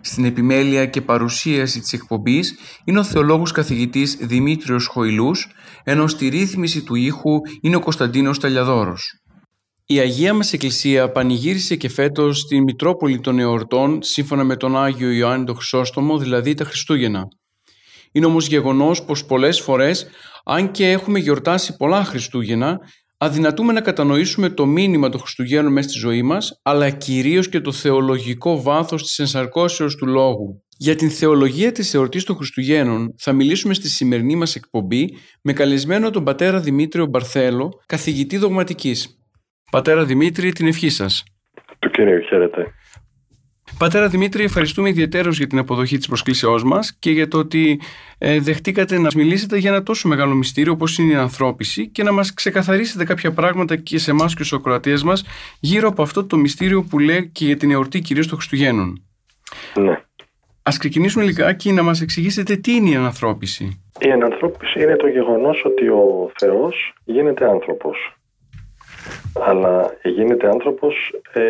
Στην επιμέλεια και παρουσίαση της εκπομπής είναι ο θεολόγος καθηγητής Δημήτριος Χοηλούς, ενώ στη ρύθμιση του ήχου είναι ο Κωνσταντίνος Ταλιαδόρος. Η Αγία μας Εκκλησία πανηγύρισε και φέτος την Μητρόπολη των Εορτών σύμφωνα με τον Άγιο Ιωάννη τον Χρυσόστομο, δηλαδή τα Χριστούγεννα. Είναι όμως γεγονός πως πολλές φορές, αν και έχουμε γιορτάσει πολλά Χριστούγεννα, αδυνατούμε να κατανοήσουμε το μήνυμα των Χριστουγέννων μέσα στη ζωή μας, αλλά κυρίως και το θεολογικό βάθος της ενσαρκώσεως του λόγου. Για την θεολογία της εορτής των Χριστουγέννων θα μιλήσουμε στη σημερινή μας εκπομπή με καλεσμένο τον πατέρα Δημήτριο Μπαρθέλο, καθηγητή δογματικής. Πατέρα Δημήτρη, την ευχή σας. Του Κύριου, χαίρετε. Πατέρα Δημήτρη, ευχαριστούμε ιδιαίτερως για την αποδοχή της προσκλήσεώς μας και για το ότι ε, δεχτήκατε να μιλήσετε για ένα τόσο μεγάλο μυστήριο όπως είναι η ανθρώπιση και να μας ξεκαθαρίσετε κάποια πράγματα και σε εμάς και στους ακροατές μας γύρω από αυτό το μυστήριο που λέει και για την εορτή κυρίως των Χριστουγέννων. Ναι. Α ξεκινήσουμε λιγάκι να μας εξηγήσετε τι είναι η ανανθρώπιση. Η ανανθρώπιση είναι το γεγονός ότι ο Θεός γίνεται άνθρωπος αλλά γίνεται άνθρωπος ε,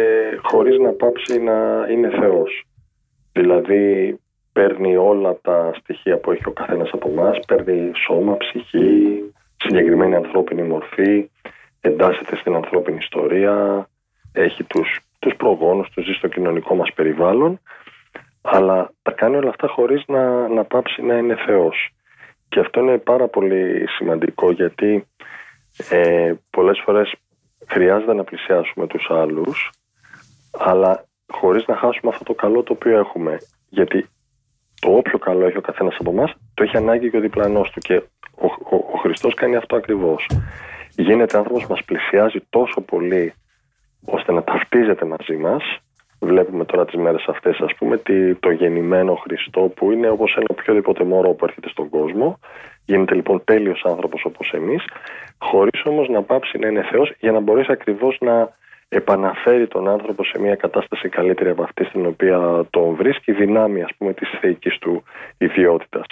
χωρίς να πάψει να είναι Θεός. Δηλαδή παίρνει όλα τα στοιχεία που έχει ο καθένας από εμάς, παίρνει σώμα, ψυχή, συγκεκριμένη ανθρώπινη μορφή, εντάσσεται στην ανθρώπινη ιστορία, έχει τους, τους προγόνους, τους ζει στο κοινωνικό μας περιβάλλον, αλλά τα κάνει όλα αυτά χωρίς να, να πάψει να είναι Θεός. Και αυτό είναι πάρα πολύ σημαντικό γιατί ε, πολλές φορές χρειάζεται να πλησιάσουμε τους άλλους αλλά χωρίς να χάσουμε αυτό το καλό το οποίο έχουμε. Γιατί το όποιο καλό έχει ο καθένας από εμάς, το έχει ανάγκη και ο διπλανός του. Και ο, ο, ο Χριστός κάνει αυτό ακριβώς. Γίνεται άνθρωπος μας πλησιάζει τόσο πολύ ώστε να ταυτίζεται μαζί μας βλέπουμε τώρα τις μέρες αυτές ας πούμε το γεννημένο Χριστό που είναι όπως ένα οποιοδήποτε μωρό που έρχεται στον κόσμο γίνεται λοιπόν τέλειος άνθρωπος όπως εμείς χωρίς όμως να πάψει να είναι Θεός για να μπορέσει ακριβώς να επαναφέρει τον άνθρωπο σε μια κατάσταση καλύτερη από αυτή στην οποία τον βρίσκει δυνάμει ας πούμε της θεϊκής του ιδιότητας.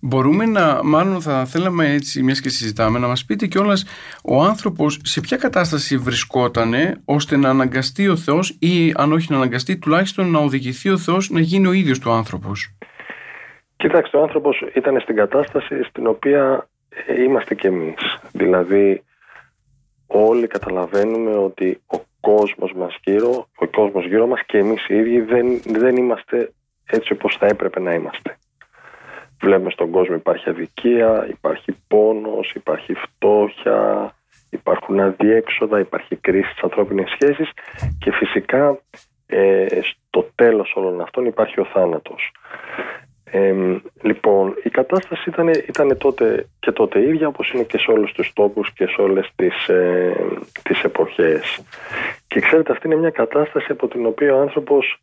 Μπορούμε να, μάλλον θα θέλαμε έτσι μιας και συζητάμε, να μας πείτε κιόλας ο άνθρωπος σε ποια κατάσταση βρισκότανε ώστε να αναγκαστεί ο Θεός ή αν όχι να αναγκαστεί τουλάχιστον να οδηγηθεί ο Θεός να γίνει ο ίδιος του άνθρωπος. Κοιτάξτε, ο άνθρωπος ήταν στην κατάσταση στην οποία ε, είμαστε κι εμείς. Δηλαδή όλοι καταλαβαίνουμε ότι ο κόσμος μας γύρω, ο κόσμος γύρω μας και εμείς οι ίδιοι δεν, δεν είμαστε έτσι όπως θα έπρεπε να είμαστε. Βλέπουμε στον κόσμο υπάρχει αδικία, υπάρχει πόνος, υπάρχει φτώχεια, υπάρχουν αδιέξοδα, υπάρχει κρίση στις ανθρώπινες σχέσεις και φυσικά ε, στο τέλος όλων αυτών υπάρχει ο θάνατος. Ε, λοιπόν, η κατάσταση ήταν, ήταν τότε και τότε ίδια όπως είναι και σε όλους τους τόπους και σε όλες τις, ε, τις εποχές. Και ξέρετε αυτή είναι μια κατάσταση από την οποία ο άνθρωπος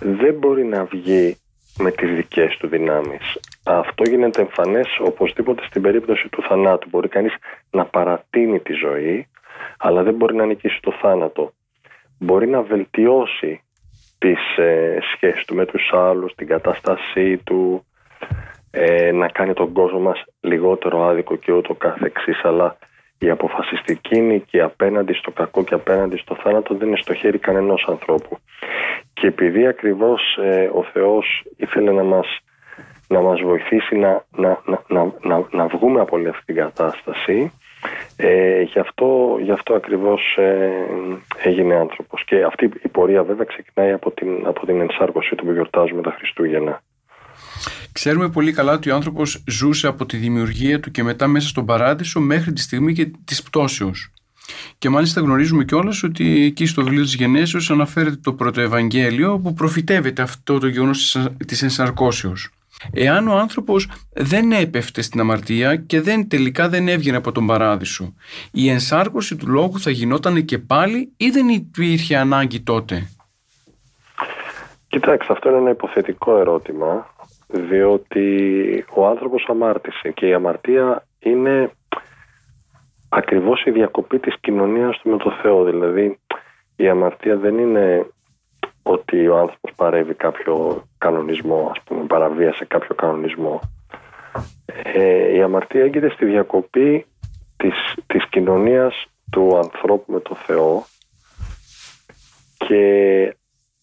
δεν μπορεί να βγει με τις δικές του δυνάμεις. Αυτό γίνεται εμφανές οπωσδήποτε στην περίπτωση του θανάτου. Μπορεί κανείς να παρατείνει τη ζωή, αλλά δεν μπορεί να νικήσει το θάνατο. Μπορεί να βελτιώσει τις ε, σχέσεις του με τους άλλους, την κατάστασή του, ε, να κάνει τον κόσμο μας λιγότερο άδικο και ούτω καθεξής, αλλά η αποφασιστική νίκη απέναντι στο κακό και απέναντι στο θάνατο δεν είναι στο χέρι κανενός ανθρώπου. Και επειδή ακριβώς ε, ο Θεός ήθελε να μας, να μας βοηθήσει να, να, να, να, να βγούμε από όλη αυτή την κατάσταση, ε, γι, αυτό, γι' αυτό ακριβώς ε, έγινε άνθρωπος. Και αυτή η πορεία βέβαια ξεκινάει από την, από την ενσάρκωση του που γιορτάζουμε τα Χριστούγεννα. Ξέρουμε πολύ καλά ότι ο άνθρωπος ζούσε από τη δημιουργία του και μετά μέσα στον παράδεισο μέχρι τη στιγμή και της πτώσεως. Και μάλιστα γνωρίζουμε κιόλας ότι εκεί στο βιβλίο της Γενέσεως αναφέρεται το πρώτο Ευαγγέλιο που προφητεύεται αυτό το γεγονός της ενσαρκώσεως. Εάν ο άνθρωπος δεν έπεφτε στην αμαρτία και δεν, τελικά δεν έβγαινε από τον παράδεισο, η ενσάρκωση του λόγου θα γινόταν και πάλι ή δεν υπήρχε ανάγκη τότε; Κοιτάξτε, αυτό είναι ένα υποθετικό ερώτημα, διότι ο άνθρωπος αμάρτησε και η αμαρτία είναι ακριβώς η διακοπή της κοινωνίας του με το Θεό. Δηλαδή, η αμαρτία δεν είναι ότι ο άνθρωπος παρεύει κάποιο κανονισμό, ας πούμε, παραβίασε κάποιο κανονισμό. Ε, η αμαρτία έγκυται στη διακοπή της, της κοινωνίας του ανθρώπου με το Θεό και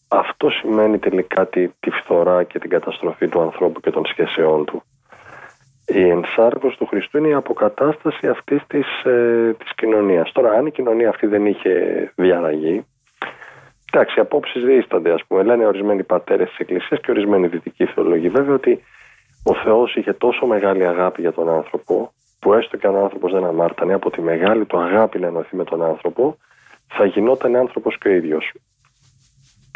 αυτό σημαίνει τελικά τη, τη φθορά και την καταστροφή του ανθρώπου και των σχέσεών του. Η ενσάρκωση του Χριστού είναι η αποκατάσταση αυτής της, ε, της κοινωνίας. Τώρα αν η κοινωνία αυτή δεν είχε διαραγεί, εντάξει, οι απόψεις δίστανται ας πούμε, λένε ορισμένοι πατέρες της Εκκλησίας και ορισμένοι δυτικοί θεολογοί. Βέβαια ότι ο Θεός είχε τόσο μεγάλη αγάπη για τον άνθρωπο, που έστω και αν ο άνθρωπος δεν αμάρτανε, από τη μεγάλη του αγάπη να ενωθεί με τον άνθρωπο, θα γινόταν άνθρωπος και ο ίδιος.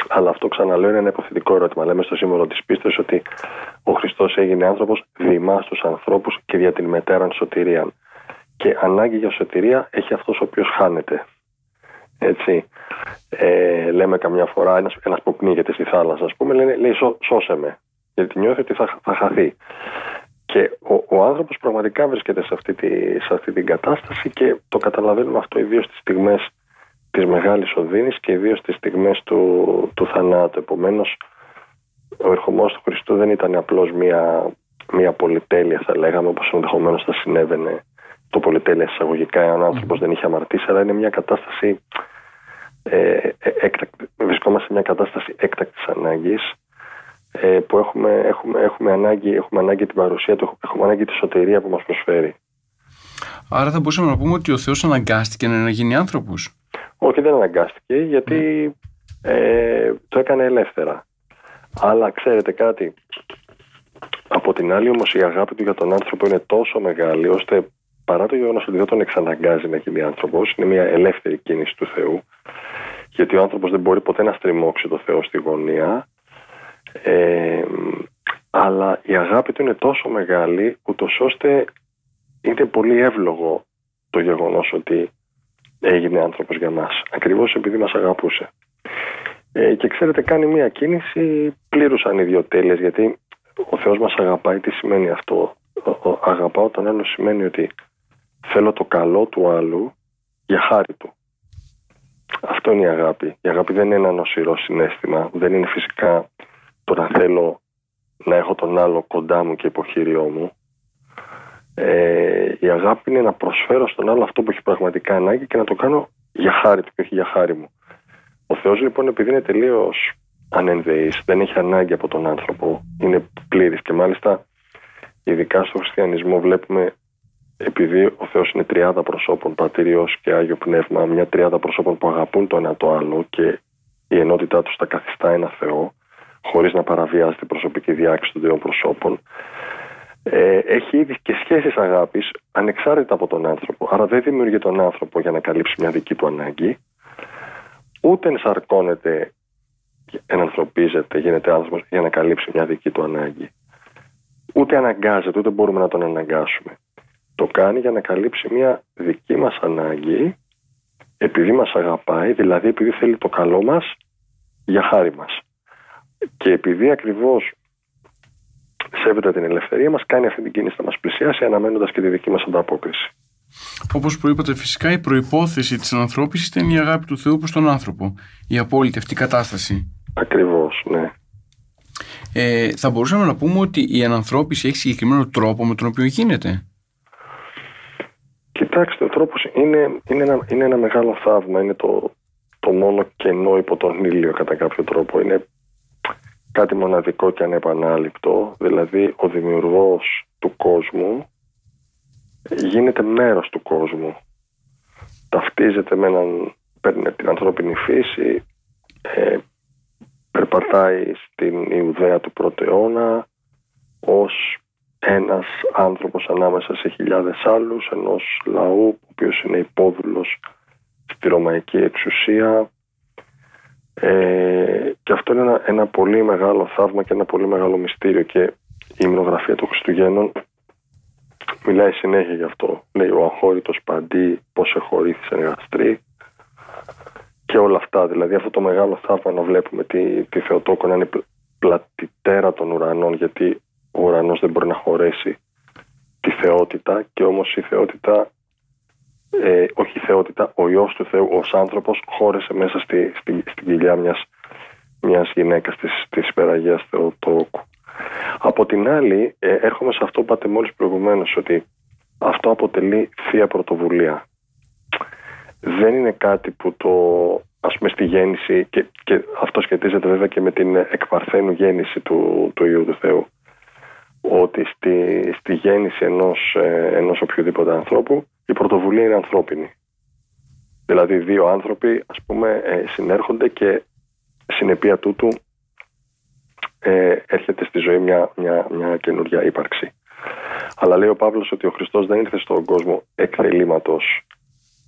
Αλλά αυτό ξαναλέω είναι ένα υποθετικό ερώτημα. Λέμε στο σύμβολο της πίστη ότι ο Χριστός έγινε άνθρωπος δημά στους ανθρώπους και δια την μετέραν σωτηρία. Και ανάγκη για σωτηρία έχει αυτός ο οποίος χάνεται. Έτσι. Ε, λέμε καμιά φορά ένας ένας που πνίγεται στη θάλασσα, ας πούμε, λέει, λέει σώσε με. Γιατί νιώθει ότι θα, θα χαθεί. Και ο, ο άνθρωπος πραγματικά βρίσκεται σε αυτή, τη, σε αυτή την κατάσταση και το καταλαβαίνουμε αυτό ιδίως στις στιγμές της μεγάλης οδύνης και ιδίως στις στιγμές του, του θανάτου. Επομένως, ο ερχομός του Χριστού δεν ήταν απλώς μια, μια πολυτέλεια θα λέγαμε όπως ενδεχομένως θα συνέβαινε το πολυτέλεια εισαγωγικά εάν ο άνθρωπος δεν είχε αμαρτήσει αλλά είναι μια κατάσταση ε, ε βρισκόμαστε σε μια κατάσταση έκτακτης ανάγκης ε, που έχουμε, έχουμε, έχουμε, ανάγκη, έχουμε ανάγκη την παρουσία του, έχουμε ανάγκη τη σωτηρία που μας προσφέρει. Άρα θα μπορούσαμε να πούμε ότι ο Θεός αναγκάστηκε να γίνει άνθρωπος. Όχι, δεν αναγκάστηκε γιατί ε, το έκανε ελεύθερα. Αλλά ξέρετε κάτι, από την άλλη όμως η αγάπη του για τον άνθρωπο είναι τόσο μεγάλη ώστε παρά το γεγονός ότι δεν τον εξαναγκάζει να γίνει άνθρωπος, είναι μια ελεύθερη κίνηση του Θεού. Γιατί ο άνθρωπος δεν μπορεί ποτέ να στριμώξει το Θεό στη γωνία. Ε, αλλά η αγάπη του είναι τόσο μεγάλη, ούτως ώστε είναι πολύ εύλογο το γεγονός ότι έγινε άνθρωπος για μας. Ακριβώς επειδή μας αγαπούσε. Ε, και ξέρετε κάνει μια κίνηση πλήρους ανιδιοτέλειας γιατί ο Θεός μας αγαπάει. Τι σημαίνει αυτό; Ο, αγαπάω τον άλλο σημαίνει ότι θέλω το καλό του άλλου για χάρη του. Αυτό είναι η αγάπη. Η αγάπη δεν είναι ένα νοσηρό συνέστημα. Δεν είναι φυσικά το να θέλω να έχω τον άλλο κοντά μου και υποχείριό μου. Ε, η αγάπη είναι να προσφέρω στον άλλο αυτό που έχει πραγματικά ανάγκη και να το κάνω για χάρη του και όχι για χάρη μου. Ο Θεός λοιπόν επειδή είναι τελείως ανενδεής, δεν έχει ανάγκη από τον άνθρωπο, είναι πλήρης και μάλιστα ειδικά στο χριστιανισμό βλέπουμε επειδή ο Θεός είναι τριάδα προσώπων, πατήριο και Άγιο Πνεύμα, μια τριάδα προσώπων που αγαπούν το ένα το άλλο και η ενότητά τους τα καθιστά ένα Θεό, χωρίς να παραβιάζει την προσωπική διάκριση των δύο προσώπων ε, έχει ήδη και σχέσεις αγάπης ανεξάρτητα από τον άνθρωπο. Άρα δεν δημιουργεί τον άνθρωπο για να καλύψει μια δική του ανάγκη, ούτε ενσαρκώνεται, ενανθρωπίζεται, γίνεται άνθρωπος για να καλύψει μια δική του ανάγκη. Ούτε αναγκάζεται, ούτε μπορούμε να τον αναγκάσουμε. Το κάνει για να καλύψει μια δική μας ανάγκη, επειδή μας αγαπάει, δηλαδή επειδή θέλει το καλό μας για χάρη μας. Και επειδή ακριβώς σέβεται την ελευθερία μας, κάνει αυτή την κίνηση να μας πλησιάσει αναμένοντας και τη δική μας ανταπόκριση. Όπως προείπατε φυσικά η προϋπόθεση της ανθρώπισης ήταν η αγάπη του Θεού προς τον άνθρωπο, η απόλυτη αυτή κατάσταση. Ακριβώς, ναι. Ε, θα μπορούσαμε να πούμε ότι η ανανθρώπιση έχει συγκεκριμένο τρόπο με τον οποίο γίνεται; Κοιτάξτε, ο τρόπος είναι, είναι, ένα, είναι ένα μεγάλο θαύμα. Είναι το, το μόνο κενό υπό τον ήλιο κατά κάποιο τρόπο. Είναι κάτι μοναδικό και ανεπανάληπτο, δηλαδή ο δημιουργός του κόσμου γίνεται μέρος του κόσμου. Ταυτίζεται με έναν, παίρνει την ανθρώπινη φύση, ε, περπατάει στην Ιουδαία του πρώτου αιώνα ως ένας άνθρωπος ανάμεσα σε χιλιάδες άλλους, ενός λαού, ο οποίος είναι υπόδουλος στη Ρωμαϊκή εξουσία, ε, και αυτό είναι ένα, ένα πολύ μεγάλο θαύμα και ένα πολύ μεγάλο μυστήριο και η υμνογραφία των Χριστουγέννων μιλάει συνέχεια γι' αυτό. Λέει ο αγχώρητος παντή πως εχωρήθησαν οι γαστροί και όλα αυτά. Δηλαδή αυτό το μεγάλο θαύμα να βλέπουμε τη, τη Θεοτόκο να είναι πλατιτέρα των ουρανών γιατί ο ουρανός δεν μπορεί να χωρέσει τη θεότητα και όμως η θεότητα ε, όχι η θεότητα, ο Υιός του Θεού ως άνθρωπος χώρεσε μέσα στη, στη, στην κοιλιά μιας, μιας γυναίκας της, της υπεραγίας Θεοτόκου. Από την άλλη ε, έρχομαι σε αυτό που είπατε μόλις προηγουμένως ότι αυτό αποτελεί θεία πρωτοβουλία. Δεν είναι κάτι που το ας πούμε στη γέννηση και, και αυτό σχετίζεται βέβαια και με την εκπαρθένου γέννηση του, του Υιού του Θεού ότι στη, στη γέννηση ενός, ε, ενός οποιοδήποτε ανθρώπου η πρωτοβουλία είναι ανθρώπινη. Δηλαδή δύο άνθρωποι ας πούμε ε, συνέρχονται και συνεπία τούτου ε, έρχεται στη ζωή μια, μια, μια καινούργια ύπαρξη. Αλλά λέει ο Παύλος ότι ο Χριστός δεν ήρθε στον κόσμο εκθελήματος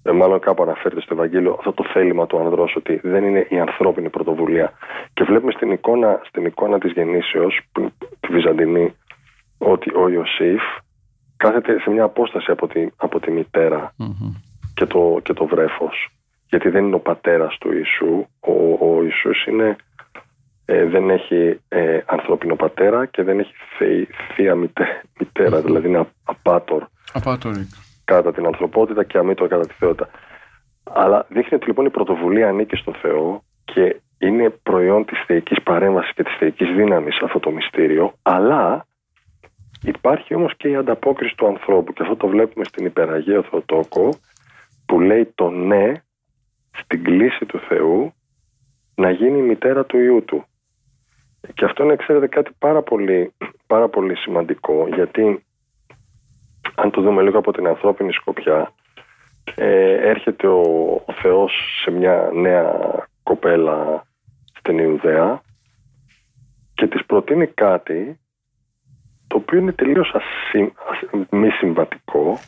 ε, μάλλον κάπου αναφέρεται στο Ευαγγέλιο αυτό το θέλημα του ανδρός ότι δεν είναι η ανθρώπινη πρωτοβουλία. Και βλέπουμε στην εικόνα, στην εικόνα της γεννήσεως, τη Βυζαντινή, ότι ο Ιωσήφ κάθεται σε μια απόσταση από τη, από τη μητερα και, το, και το βρέφος. Γιατί δεν είναι ο πατέρας του Ιησού. Ο, ο Ιησούς είναι, ε, δεν έχει ε, ανθρώπινο πατέρα και δεν έχει θεία μητέρα, δηλαδή είναι απάτορ. Κατά την ανθρωπότητα και αμήτωρ κατά τη θεότητα. Αλλά δείχνει ότι λοιπόν η πρωτοβουλία ανήκει στο Θεό και είναι προϊόν της θεϊκής παρέμβασης και της θεϊκής δύναμης αυτό το μυστήριο, αλλά Υπάρχει όμως και η ανταπόκριση του ανθρώπου και αυτό το βλέπουμε στην υπεραγία Θεοτόκο που λέει το ναι στην κλίση του Θεού να γίνει η μητέρα του Ιού του. Και αυτό είναι, ξέρετε, κάτι πάρα πολύ, πάρα πολύ σημαντικό γιατί αν το δούμε λίγο από την ανθρώπινη σκοπιά ε, έρχεται ο, ο Θεός σε μια νέα κοπέλα στην Ιουδαία και της προτείνει κάτι το οποίο είναι τελείως μη συμβατικό,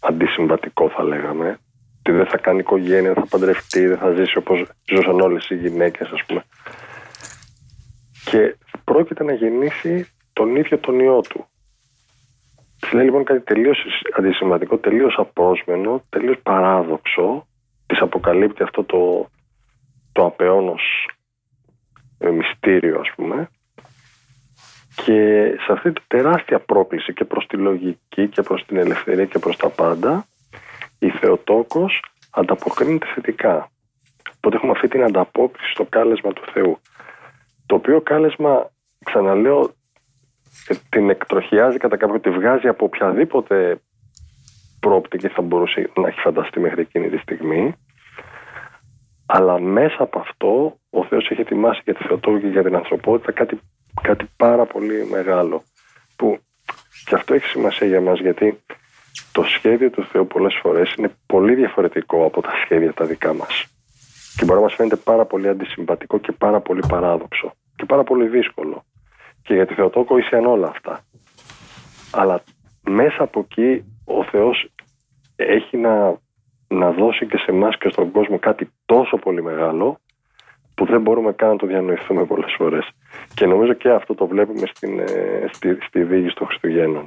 αντισυμβατικό θα λέγαμε, ότι δεν θα κάνει οικογένεια, δεν θα παντρευτεί, δεν θα ζήσει όπως ζούσαν όλες οι γυναίκες ας πούμε. Και πρόκειται να γεννήσει τον ίδιο τον ιό του. Της λέει λοιπόν κάτι τελείως αντισυμβατικό, τελείως απόσμενο, τελείως παράδοξο, της αποκαλύπτει αυτό το, το απεώνος ε, μυστήριο ας πούμε και σε αυτή τη τεράστια πρόκληση και προς τη λογική και προς την ελευθερία και προς τα πάντα η Θεοτόκος ανταποκρίνεται θετικά. Οπότε έχουμε αυτή την ανταπόκριση στο κάλεσμα του Θεού. Το οποίο κάλεσμα, ξαναλέω, την εκτροχιάζει κατά κάποιο, τη βγάζει από οποιαδήποτε πρόπτικη θα μπορούσε να έχει φανταστεί μέχρι εκείνη τη στιγμή. Αλλά μέσα από αυτό ο Θεός έχει ετοιμάσει για τη Θεοτόκο και για την ανθρωπότητα κάτι κάτι πάρα πολύ μεγάλο που και αυτό έχει σημασία για μας γιατί το σχέδιο του Θεού πολλές φορές είναι πολύ διαφορετικό από τα σχέδια τα δικά μας. Και μπορεί να μας φαίνεται πάρα πολύ αντισυμπατικό και πάρα πολύ παράδοξο και πάρα πολύ δύσκολο. Και για τη Θεοτόκο ήσαν όλα αυτά. Αλλά μέσα από εκεί ο Θεός έχει να, να δώσει και σε εμάς και στον κόσμο κάτι τόσο πολύ μεγάλο που δεν μπορούμε καν να το διανοηθούμε πολλές φορές. Και νομίζω και αυτό το βλέπουμε στην, ε, στη, στη δίγη των Χριστουγέννων.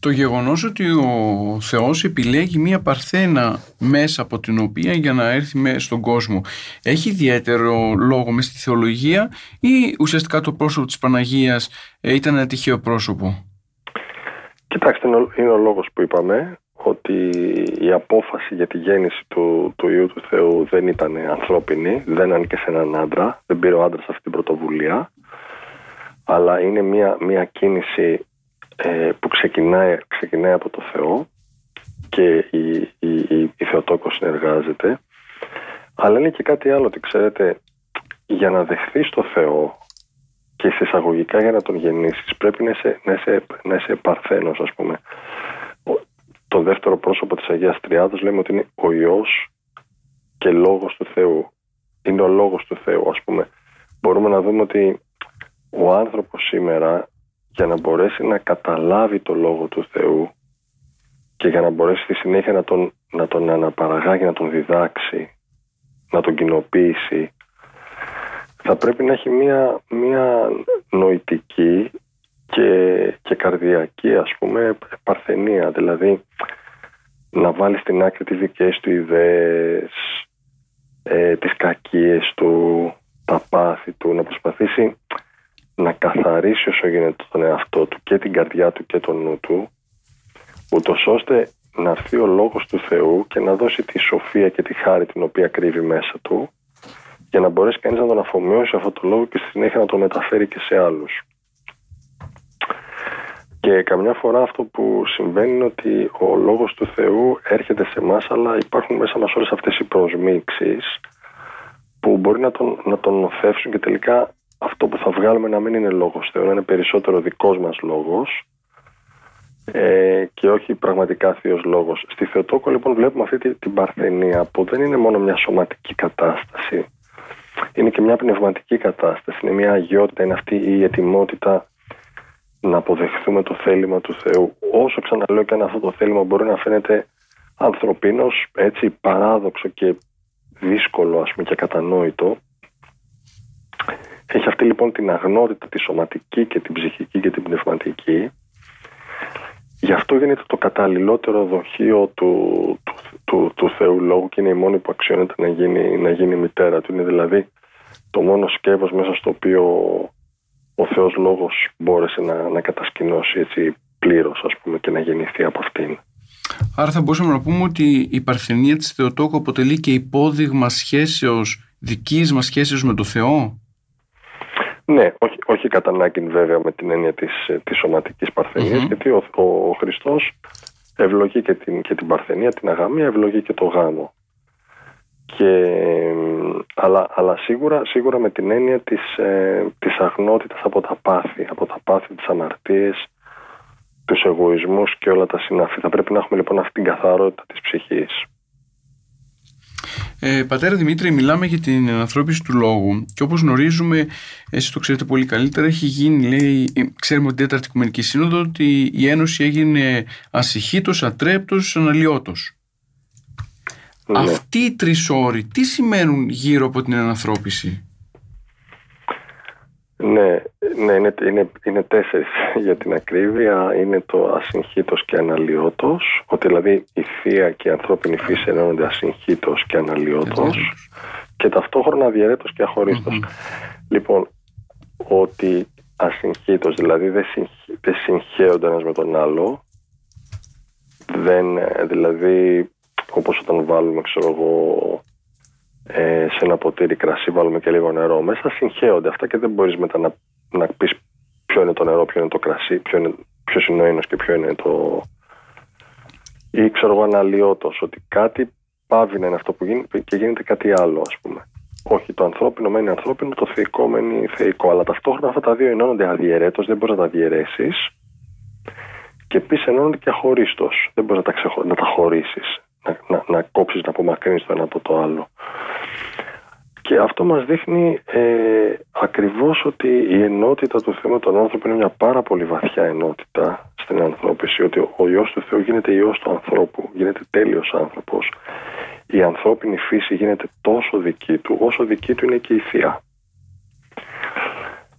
Το γεγονός ότι ο Θεός επιλέγει μία παρθένα μέσα από την οποία για να έρθει μέσα στον κόσμο έχει ιδιαίτερο λόγο μες στη θεολογία ή ουσιαστικά το πρόσωπο της Παναγίας ε, ήταν ένα τυχαίο πρόσωπο; Κοιτάξτε, είναι ο λόγος που είπαμε ότι η απόφαση για τη γέννηση του, του Υιού του Θεού δεν ήταν ανθρώπινη, δεν ανήκε σε έναν άντρα, δεν πήρε ο άντρας αυτή την πρωτοβουλία, αλλά είναι μια, μια κίνηση ε, που ξεκινάει, ξεκινάει από το Θεό και η, η, η, η Θεοτόκος συνεργάζεται. Αλλά είναι και κάτι άλλο, ότι ξέρετε, για να δεχθείς το Θεό και σε εισαγωγικά για να τον γεννήσεις πρέπει να είσαι, να είσαι, να είσαι παρθένος, ας πούμε το δεύτερο πρόσωπο της Αγίας Τριάδος λέμε ότι είναι ο Υιός και Λόγος του Θεού. Είναι ο Λόγος του Θεού ας πούμε. Μπορούμε να δούμε ότι ο άνθρωπος σήμερα για να μπορέσει να καταλάβει το Λόγο του Θεού και για να μπορέσει στη συνέχεια να τον, να τον αναπαραγάγει, να τον διδάξει, να τον κοινοποιήσει θα πρέπει να έχει μία, μία νοητική και, και καρδιακή ας πούμε παρθενία δηλαδή να βάλεις στην άκρη τις δικές του ιδέες ε, τις κακίες του, τα πάθη του, να προσπαθήσει να καθαρίσει όσο γίνεται τον εαυτό του και την καρδιά του και τον νου του, ούτως ώστε να έρθει ο λόγος του Θεού και να δώσει τη σοφία και τη χάρη την οποία κρύβει μέσα του για να μπορέσει κανείς να τον αφομοιώσει αυτό το λόγο και στη συνέχεια να το μεταφέρει και σε άλλους. Και καμιά φορά αυτό που συμβαίνει είναι ότι ο λόγος του Θεού έρχεται σε εμάς, αλλά υπάρχουν μέσα μας όλες αυτές οι προσμίξεις που μπορεί να τον, να τον νοθεύσουν και τελικά αυτό που θα βγάλουμε να μην είναι λόγος Θεού, να είναι περισσότερο δικός μας λόγος ε, και όχι πραγματικά Θεός λόγος. Στη Θεοτόκο λοιπόν βλέπουμε αυτή την, την παρθενία που δεν είναι μόνο μια σωματική κατάσταση, είναι και μια πνευματική κατάσταση, είναι μια αγιότητα, είναι αυτή η ετοιμότητα να αποδεχθούμε το θέλημα του Θεού. Όσο ξαναλέω και αν αυτό το θέλημα μπορεί να φαίνεται ανθρωπίνος, έτσι παράδοξο και δύσκολο ας πούμε και κατανόητο, έχει αυτή λοιπόν την αγνότητα τη σωματική και την ψυχική και την πνευματική. Γι' αυτό γίνεται το καταλληλότερο δοχείο του, του, του, του Θεού Λόγου και είναι η μόνη που αξιώνεται να γίνει, να γίνει μητέρα του. Είναι δηλαδή το μόνο σκεύος μέσα στο οποίο ο Θεός Λόγος μπόρεσε να, να κατασκηνώσει έτσι πλήρως ας πούμε και να γεννηθεί από αυτήν. Άρα θα μπορούσαμε να πούμε ότι η παρθενία της Θεοτόκου αποτελεί και υπόδειγμα σχέσεως δικής μας σχέσεως με το Θεό; Ναι, όχι, όχι κατά ανάγκη βέβαια με την έννοια της, της σωματικής γιατί ο, ο, ο Χριστός ευλογεί και την, και την παρθενία, την αγαμία, ευλογεί και το γάμο. Και, αλλά, αλλά σίγουρα, σίγουρα με την έννοια της, ε, της αγνότητας από τα πάθη, από τα πάθη της αμαρτίες, τους εγωισμούς και όλα τα συναφή. Θα πρέπει να έχουμε λοιπόν αυτή την καθαρότητα της ψυχής. Ε, πατέρα Δημήτρη, μιλάμε για την ανθρώπιση του λόγου και όπως γνωρίζουμε, εσείς το ξέρετε πολύ καλύτερα, έχει γίνει, λέει, ξέρουμε ότι τέταρτη Οικουμενική Σύνοδο, ότι η Ένωση έγινε ασυχήτος, ατρέπτος, αναλυότος. Ναι. Αυτοί οι τρεις όροι, τι σημαίνουν γύρω από την ανανθρώπιση. Ναι, ναι είναι, είναι, είναι τέσσερις για την ακρίβεια. Είναι το ασυγχήτως και αναλυότος, ότι δηλαδή η θεία και η ανθρώπινη φύση ενώνονται ασυγχήτως και αναλυότος και ταυτόχρονα αδιαιρέτως και αχωριστως Λοιπόν, ότι ασυγχήτως, δηλαδή δεν, συγχ, δεν συγχέονται ένας με τον άλλο, δεν, δηλαδή όπως όταν βάλουμε, ξέρω εγώ, ε, σε ένα ποτήρι κρασί βάλουμε και λίγο νερό μέσα, συγχέονται αυτά και δεν μπορείς μετά να, να πεις ποιο είναι το νερό, ποιο είναι το κρασί, ποιο είναι, ποιος είναι ο ένας και ποιο είναι το... ή ξέρω εγώ αναλυότος, ότι κάτι πάβει να είναι αυτό που γίνεται και γίνεται κάτι άλλο ας πούμε. Όχι, το ανθρώπινο μένει ανθρώπινο, το θεϊκό μένει θεϊκό. Αλλά ταυτόχρονα αυτά τα δύο ενώνονται αδιαιρέτως, δεν μπορείς να τα διαιρέσεις. Και επίσης ενώνονται και αχωρίστως. Δεν μπορείς να τα, ξεχω... να τα χωρίσει να, να, να κόψεις, να απομακρύνεις το ένα από το άλλο. Και αυτό μας δείχνει ε, ακριβώς ότι η ενότητα του Θεού με τον άνθρωπο είναι μια πάρα πολύ βαθιά ενότητα στην ανθρώπιση, ότι ο Υιός του Θεού γίνεται Υιός του ανθρώπου, γίνεται τέλειος άνθρωπος. Η ανθρώπινη φύση γίνεται τόσο δική του, όσο δική του είναι και η Θεία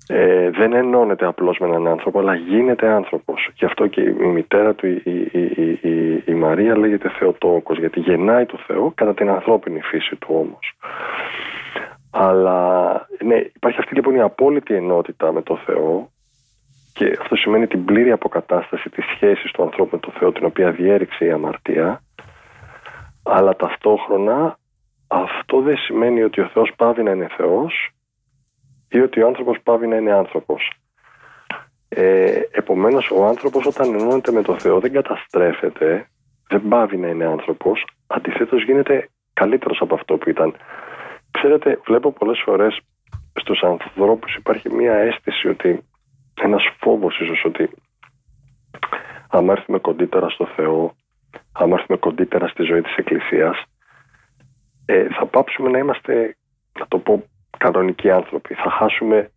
ε, δεν ενώνεται απλώς με έναν άνθρωπο αλλά γίνεται άνθρωπος. Γι' αυτό και η μητέρα του η, η, η, η Μαρία λέγεται Θεοτόκος γιατί γεννάει το Θεό κατά την ανθρώπινη φύση του όμως. Αλλά ναι, υπάρχει αυτή λοιπόν η απόλυτη ενότητα με το Θεό και αυτό σημαίνει την πλήρη αποκατάσταση της σχέσης του ανθρώπου με το Θεό την οποία διέριξε η αμαρτία. Αλλά ταυτόχρονα αυτό δεν σημαίνει ότι ο Θεός πάβει να είναι Θεός ή ότι ο άνθρωπος πάβει να είναι άνθρωπος. Ε, επομένως ο άνθρωπος όταν ενώνεται με το Θεό δεν καταστρέφεται, δεν πάβει να είναι άνθρωπος, αντιθέτως γίνεται καλύτερος από αυτό που ήταν. Ξέρετε, βλέπω πολλές φορές στους ανθρώπους υπάρχει μια αίσθηση ότι ένας φόβος ίσως ότι αν έρθουμε κοντύτερα στο Θεό, αν έρθουμε κοντύτερα στη ζωή της Εκκλησίας, ε, θα πάψουμε να είμαστε, να το πω κανονικοί άνθρωποι. Θα χάσουμε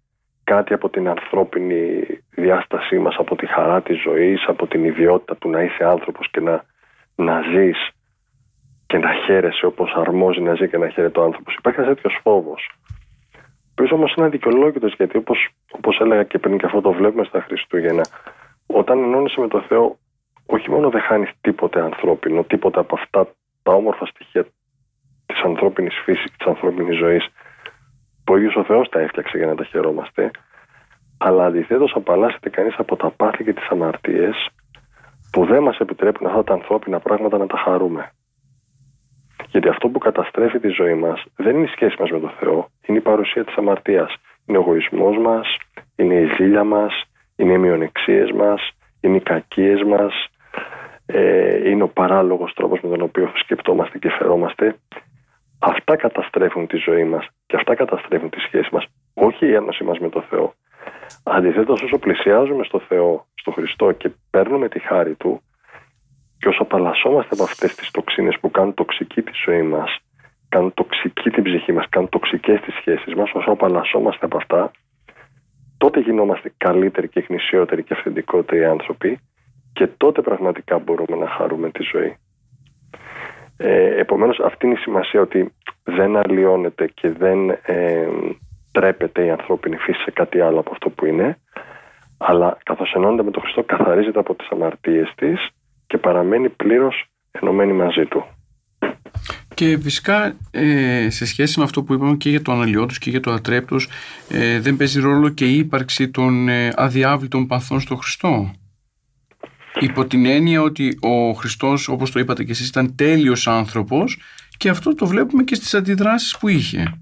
κάτι από την ανθρώπινη διάστασή μας, από τη χαρά της ζωής, από την ιδιότητα του να είσαι άνθρωπος και να, να ζεις και να χαίρεσαι όπως αρμόζει να ζει και να χαίρεται ο άνθρωπος. Υπάρχει ένας τέτοιος φόβος. Πίσω όμως είναι αδικαιολόγητος γιατί όπως, όπως έλεγα και πριν και αυτό το βλέπουμε στα Χριστούγεννα όταν ενώνεσαι με το Θεό όχι μόνο δεν χάνεις τίποτε ανθρώπινο, τίποτα από αυτά τα όμορφα στοιχεία της της ανθρώπινης φύσης και της ανθρώπινης ζωής που ο ίδιος ο Θεός τα έφτιαξε για να τα χαιρόμαστε αλλά αντιθέτως απαλλάσσεται κανείς από τα πάθη και τις αμαρτίες που δεν μας επιτρέπουν αυτά τα ανθρώπινα πράγματα να τα χαρούμε. Γιατί αυτό που καταστρέφει τη ζωή μας δεν είναι η σχέση μας με τον Θεό, είναι η παρουσία της αμαρτίας. Είναι ο εγωισμός μας, είναι η ζήλια μας, είναι οι μειονεξίες μας, είναι οι κακίες μας, ε, είναι ο παράλογος τρόπος με τον οποίο σκεπτόμαστε και φερόμαστε. Αυτά καταστρέφουν τη ζωή μας και αυτά καταστρέφουν τη σχέση μας, όχι η ένωση μας με τον Θεό. Αντιθέτως, όσο πλησιάζουμε στο Θεό, στο Χριστό και παίρνουμε τη χάρη Του και όσο απαλλασσόμαστε από αυτές τις τοξίνες που κάνουν τοξική τη ζωή μας, κάνουν τοξική την ψυχή μας, κάνουν τοξικές τις σχέσεις μας, όσο απαλλασσόμαστε από αυτά, τότε γινόμαστε καλύτεροι και γνησιότεροι και αυθεντικότεροι άνθρωποι και τότε πραγματικά μπορούμε να χαρούμε τη ζωή. Ε, επομένως αυτή είναι η σημασία ότι δεν αλλοιώνεται και δεν ε, τρέπεται η ανθρώπινη φύση σε κάτι άλλο από αυτό που είναι αλλά καθώς ενώνεται με τον Χριστό καθαρίζεται από τις αμαρτίες της και παραμένει πλήρως ενωμένη μαζί του. Και φυσικά ε, σε σχέση με αυτό που είπαμε και για το αναλυότους και για το ατρέπτος ε, δεν παίζει ρόλο και η ύπαρξη των ε, αδιάβλητων παθών στο Χριστό. Υπό την έννοια ότι ο Χριστός όπως το είπατε και εσείς ήταν τέλειος άνθρωπος και αυτό το βλέπουμε και στις αντιδράσεις που είχε.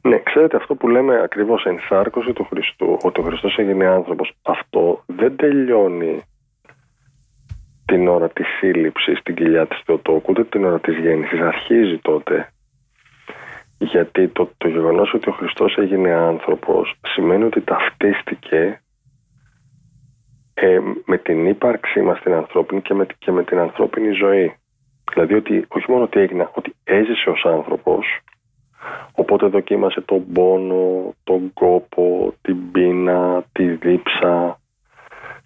Ναι, ξέρετε αυτό που λέμε ακριβώς ενσάρκωση του Χριστού, ότι ο Χριστός έγινε άνθρωπος, αυτό δεν τελειώνει την ώρα της σύλληψης στην κοιλιά της Θεοτόκου, ούτε την ώρα της γέννησης, αρχίζει τότε. Γιατί το, το γεγονός ότι ο Χριστός έγινε άνθρωπος σημαίνει ότι ταυτίστηκε ε, με την ύπαρξή μας την ανθρώπινη και με, και με την ανθρώπινη ζωή. Δηλαδή ότι όχι μόνο ότι έγινε, ότι έζησε ως άνθρωπος, οπότε δοκίμασε τον πόνο, τον κόπο, την πείνα, τη δίψα,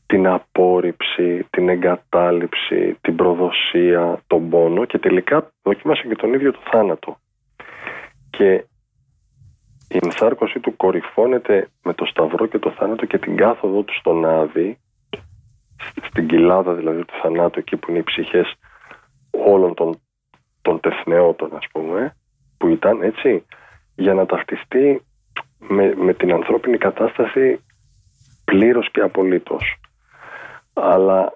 την απόρριψη, την εγκατάλειψη, την προδοσία, τον πόνο και τελικά δοκίμασε και τον ίδιο το θάνατο. Και η ενσάρκωση του κορυφώνεται με το σταυρό και το θάνατο και την κάθοδό του στον Άδη, στην κοιλάδα δηλαδή του θανάτου, εκεί που είναι οι ψυχές όλων των, των τεθνεώτων ας πούμε, που ήταν έτσι, για να ταυτιστεί με, με την ανθρώπινη κατάσταση πλήρως και απολύτως αλλά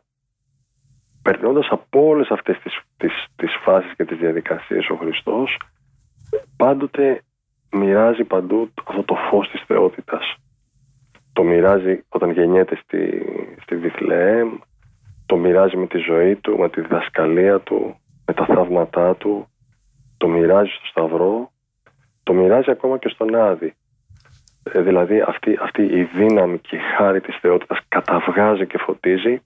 περνώντας από όλες αυτές τις, τις, τις φάσεις και τις διαδικασίες ο Χριστός πάντοτε μοιράζει παντού αυτό το φως της θεότητας. Το μοιράζει όταν γεννιέται στη, στη Βιθλεέμ, το μοιράζει με τη ζωή του, με τη διδασκαλία του, με τα θαύματά του, το μοιράζει στο Σταυρό, το μοιράζει ακόμα και στον Άδη. Ε, δηλαδή αυτή, αυτή η δύναμη και η χάρη της θεότητας καταβγάζει και φωτίζει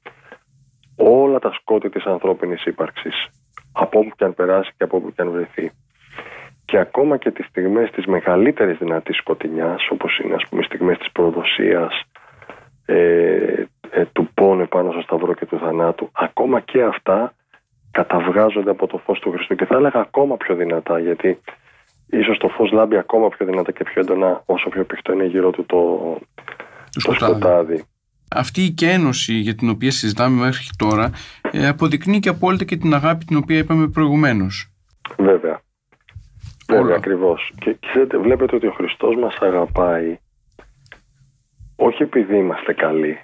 όλα τα σκότη της ανθρώπινης ύπαρξης από όπου και αν περάσει και από όπου και αν βρεθεί. Και ακόμα και τις στιγμές της μεγαλύτερης δυνατής σκοτεινιάς όπως είναι ας πούμε στιγμές της προδοσίας ε, ε, του πόνου πάνω στο σταυρό και του θανάτου ακόμα και αυτά καταβγάζονται από το φως του Χριστού και θα έλεγα ακόμα πιο δυνατά γιατί ίσως το φως λάμπει ακόμα πιο δυνατά και πιο έντονα όσο πιο πηχτό είναι γύρω του το, το, σκοτάδι. Αυτή η κένωση για την οποία συζητάμε μέχρι τώρα ε, αποδεικνύει και απόλυτα και την αγάπη την οποία είπαμε προηγουμένως. Βέβαια. Βέβαια, ακριβώς. Και ξέρετε, βλέπετε ότι ο Χριστός μας αγαπάει όχι επειδή είμαστε καλοί,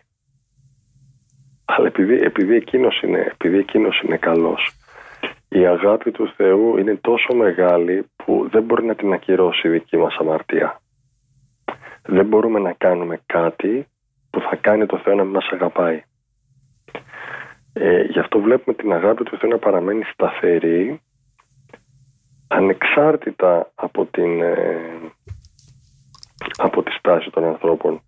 αλλά επειδή, επειδή, εκείνος, είναι, επειδή εκείνος είναι καλός η αγάπη του Θεού είναι τόσο μεγάλη που δεν μπορεί να την ακυρώσει η δική μας αμαρτία. Δεν μπορούμε να κάνουμε κάτι που θα κάνει το Θεό να μας αγαπάει. Ε, γι' αυτό βλέπουμε την αγάπη του Θεού να παραμένει σταθερή ανεξάρτητα από, την, ε, από τη στάση των ανθρώπων.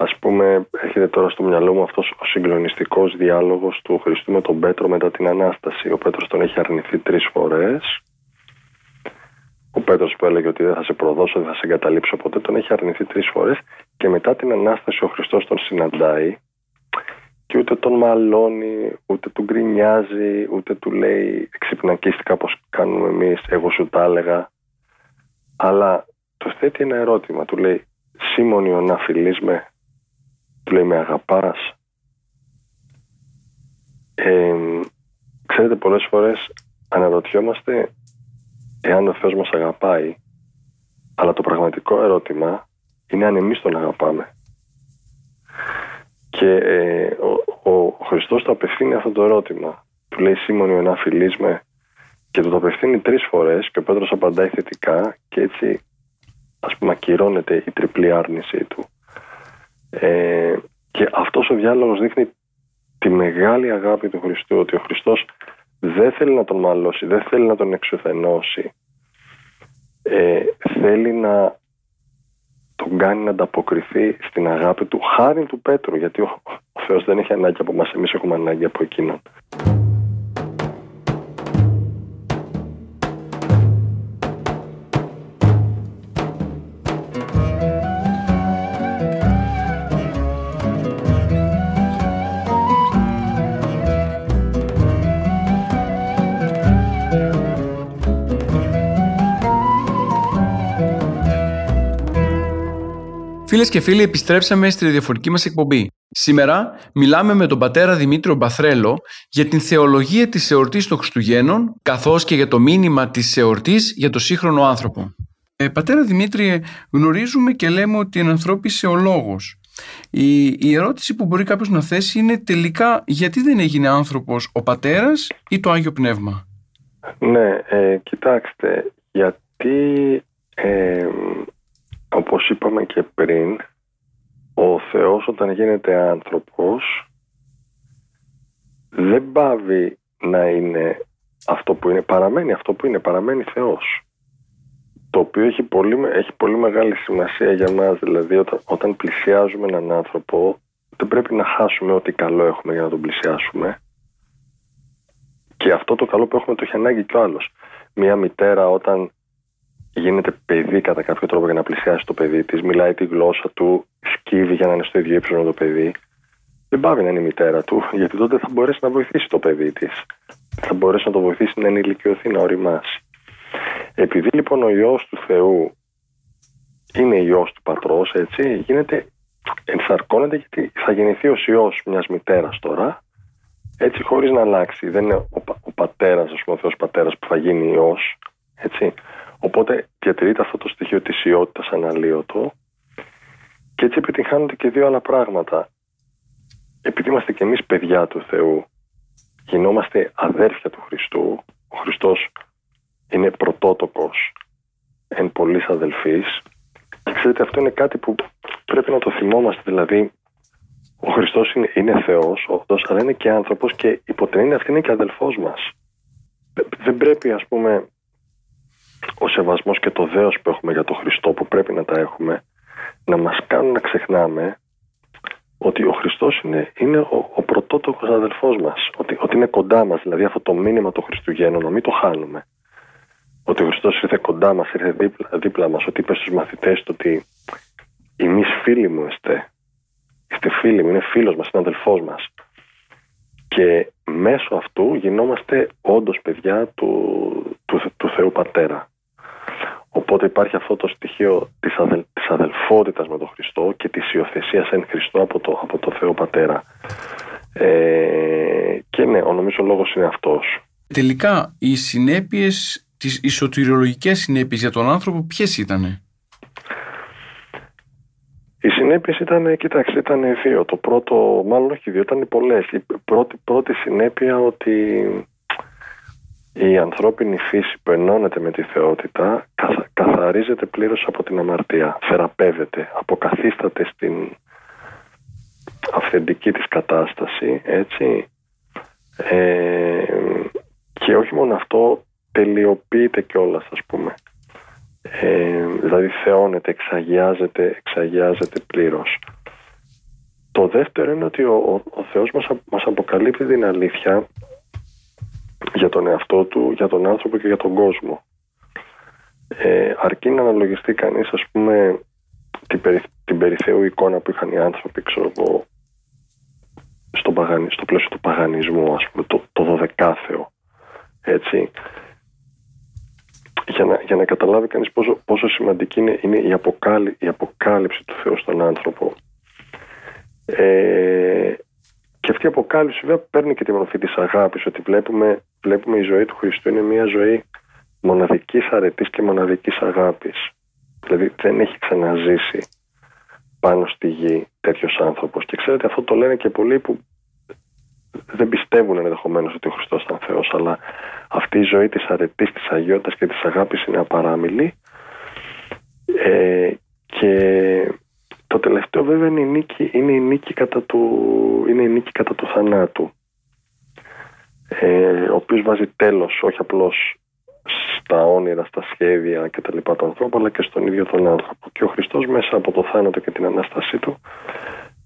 Ας πούμε, έρχεται τώρα στο μυαλό μου αυτός ο συγκλονιστικός διάλογος του Χριστού με τον Πέτρο μετά την Ανάσταση. Ο Πέτρος τον έχει αρνηθεί τρεις φορές. Ο Πέτρος που έλεγε ότι δεν θα σε προδώσω, δεν θα σε εγκαταλείψω ποτέ, τον έχει αρνηθεί τρεις φορές και μετά την Ανάσταση ο Χριστός τον συναντάει και ούτε τον μαλώνει, ούτε του γκρινιάζει, ούτε του λέει εξυπνακίστηκα όπως κάνουμε εμείς, εγώ σου τα έλεγα. Αλλά του θέτει ένα ερώτημα, του λέει Σίμων να φιλείς με, του λέει με αγαπάς ε, ξέρετε πολλές φορές αναρωτιόμαστε εάν ο Θεός μας αγαπάει, αλλά το πραγματικό ερώτημα είναι αν εμείς τον αγαπάμε. Και ε, ο, ο Χριστός το απευθύνει αυτό το ερώτημα. Του λέει Σίμωνη ο φιλείς με και του το απευθύνει τρεις φορές και ο Πέτρος απαντάει θετικά και έτσι ας πούμε ακυρώνεται η τριπλή άρνησή του. Ε, και αυτός ο διάλογος δείχνει τη μεγάλη αγάπη του Χριστού ότι ο Χριστός δεν θέλει να τον μαλώσει, δεν θέλει να τον εξουθενώσει ε, θέλει να τον κάνει να ανταποκριθεί στην αγάπη του χάρη του Πέτρου γιατί ο, ο Θεός δεν έχει ανάγκη από μας, εμείς έχουμε ανάγκη από εκείνον. Φίλες και φίλοι, επιστρέψαμε στη ραδιοφορική μας εκπομπή. Σήμερα μιλάμε με τον πατέρα Δημήτριο Μπαθρέλο για την θεολογία της εορτής των Χριστουγέννων, καθώς και για το μήνυμα της εορτής για το σύγχρονο άνθρωπο. Ε, πατέρα Δημήτριε, γνωρίζουμε και λέμε ότι ενανθρώπισε ο λόγος. Η, η ερώτηση που μπορεί κάποιος να θέσει είναι τελικά γιατί δεν έγινε άνθρωπος ο πατέρας ή το Άγιο Πνεύμα; Ναι, ε, κοιτάξτε, γιατί ε, όπως είπαμε και πριν, ο Θεός όταν γίνεται άνθρωπος δεν πάβει να είναι αυτό που είναι, παραμένει αυτό που είναι, παραμένει Θεός. Το οποίο έχει πολύ, έχει πολύ μεγάλη σημασία για μας, δηλαδή όταν, όταν πλησιάζουμε έναν άνθρωπο δεν πρέπει να χάσουμε ό,τι καλό έχουμε για να τον πλησιάσουμε. Και αυτό το καλό που έχουμε το έχει ανάγκη κι ο άλλος. Μια μητέρα όταν γίνεται παιδί κατά κάποιο τρόπο για να πλησιάσει το παιδί της, μιλάει τη γλώσσα του, σκύβει για να είναι στο ίδιο ύψος με το παιδί, δεν πάβει να είναι η μητέρα του, γιατί τότε θα μπορέσει να βοηθήσει το παιδί της. Θα μπορέσει να το βοηθήσει να ενηλικιωθεί, να οριμάσει. Επειδή λοιπόν ο ιό του Θεού είναι ιό του πατρός, έτσι, γίνεται, ενσαρκώνεται γιατί θα γεννηθεί ω ιό μιας μητέρας τώρα, έτσι χωρίς να αλλάξει. Δεν είναι ο, ο πατέρας, ας πούμε, ο Θεός πατέρας που θα γίνει ιό, έτσι. Οπότε διατηρείται αυτό το στοιχείο της ιότητας αναλύωτο και έτσι επιτυγχάνονται και δύο άλλα πράγματα. Επειδή είμαστε και εμείς παιδιά του Θεού, γινόμαστε αδέρφια του Χριστού, ο Χριστός είναι πρωτότοκος εν πολλής αδελφής και ξέρετε αυτό είναι κάτι που πρέπει να το θυμόμαστε δηλαδή ο Χριστός είναι, είναι Θεός, ο αλλά είναι και άνθρωπος και υπό την έννοια αυτή είναι και αδελφός μας. Δεν πρέπει ας πούμε ο σεβασμός και το δέος που έχουμε για τον Χριστό που πρέπει να τα έχουμε να μας κάνουν να ξεχνάμε ότι ο Χριστός είναι, είναι ο, ο πρωτότοκος αδελφός μας ότι, ότι είναι κοντά μας δηλαδή αυτό το μήνυμα του Χριστουγέννου να μην το χάνουμε. Ότι ο Χριστός ήρθε κοντά μας ήρθε δίπλα, δίπλα μας ότι είπε στους μαθητές του ότι εμείς φίλοι μου είστε. Είστε φίλοι μου, είναι φίλος μας, είναι αδελφός μας και μέσω αυτού γινόμαστε όντως παιδιά του, του, του Θεού Πατέρα. Οπότε υπάρχει αυτό το στοιχείο της, αδελ, της αδελφότητας με τον Χριστό και της υιοθεσίας εν Χριστό από το, από το Θεό Πατέρα. Ε, και ναι, ο νομίζω λόγος είναι αυτός. Τελικά, οι συνέπειες, τις ισοτηριολογικές συνέπειες για τον άνθρωπο ποιες ήτανε; Οι συνέπειες ήταν, κοίταξε, ήταν δύο. Το πρώτο, μάλλον όχι δύο, ήταν πολλές. Η πρώτη, πρώτη συνέπεια ότι η ανθρώπινη φύση που ενώνεται με τη θεότητα καθαρίζεται πλήρως από την αμαρτία, θεραπεύεται, αποκαθίσταται στην αυθεντική της κατάσταση, έτσι. Ε, και όχι μόνο αυτό, τελειοποιείται κιόλας, ας πούμε. Ε, δηλαδή θεώνεται, εξαγιάζεται, εξαγιάζεται πλήρως. Το δεύτερο είναι ότι ο, ο, ο Θεός μας, μας αποκαλύπτει την αλήθεια για τον εαυτό του, για τον άνθρωπο και για τον κόσμο. Ε, αρκεί να αναλογιστεί κανείς ας πούμε την, περι, την περιθέου εικόνα που είχαν οι άνθρωποι ξέρω εγώ στο, στο πλαίσιο του παγανισμού ας πούμε το, το δωδεκάθεο έτσι για να, για να καταλάβει κανείς πόσο, πόσο σημαντική είναι, είναι η, αποκάλυ, η αποκάλυψη του Θεού στον άνθρωπο ε, και αυτή η αποκάλυψη βέβαια παίρνει και τη μορφή της αγάπης ότι βλέπουμε, βλέπουμε η ζωή του Χριστού είναι μια ζωή μοναδικής αρετής και μοναδικής αγάπης. Δηλαδή δεν έχει ξαναζήσει πάνω στη γη τέτοιος άνθρωπος. Και ξέρετε αυτό το λένε και πολλοί που δεν πιστεύουν ενδεχομένως ότι ο Χριστός ήταν Θεός, αλλά αυτή η ζωή της αρετής, της αγιότητας και της αγάπης είναι απαράμιλη. Ε, και το τελευταίο βέβαια είναι η νίκη, είναι η νίκη, κατά, του, είναι η νίκη κατά του θανάτου. Ε, ο οποίος βάζει τέλος όχι απλώς στα όνειρα, στα σχέδια και τα λοιπά του ανθρώπου αλλά και στον ίδιο τον άνθρωπο. Και ο Χριστός μέσα από το θάνατο και την Ανάστασή του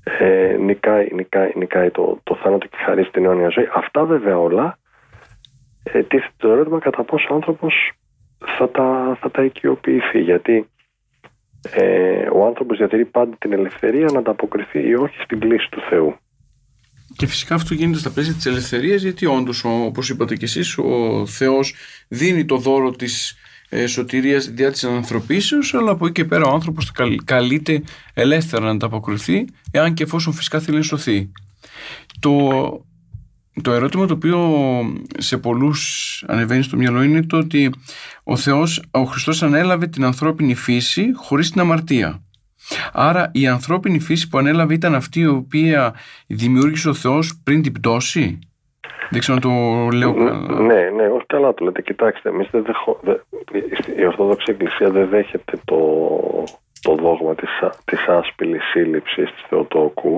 ε, νικάει, νικάει, νικάει το, το θάνατο και χαρίζει την αιώνια ζωή. Αυτά βέβαια όλα ε, τίθεται το ερώτημα κατά πόσο ο άνθρωπος θα τα, θα τα οικειοποιηθεί γιατί ε, ο άνθρωπος διατηρεί πάντα την ελευθερία να ανταποκριθεί ή όχι στην κλίση του Θεού. Και φυσικά αυτό γίνεται στα πλαίσια της ελευθερίας γιατί όντως όπως είπατε και εσείς ο Θεός δίνει το δώρο της ε, σωτηρίας διά της ανθρωπίσεως αλλά από εκεί και πέρα ο άνθρωπος καλείται ελεύθερα να ανταποκριθεί εάν και εφόσον φυσικά θέλει να σωθεί. Το, το ερώτημα το οποίο σε πολλούς ανεβαίνει στο μυαλό είναι το ότι ο Θεός, ο Χριστός ανέλαβε την ανθρώπινη φύση χωρίς την αμαρτία. Άρα η ανθρώπινη φύση που ανέλαβε ήταν αυτή η οποία δημιούργησε ο Θεός πριν την πτώση; Δεν ξέρω να το λέω καλά. Ναι, ναι, όχι καλά το λέτε. Κοιτάξτε, εμείς δεν δεχο... η Ορθόδοξη Εκκλησία δεν δέχεται το, το δόγμα της, της άσπηλης σύλληψης της θεοτοκου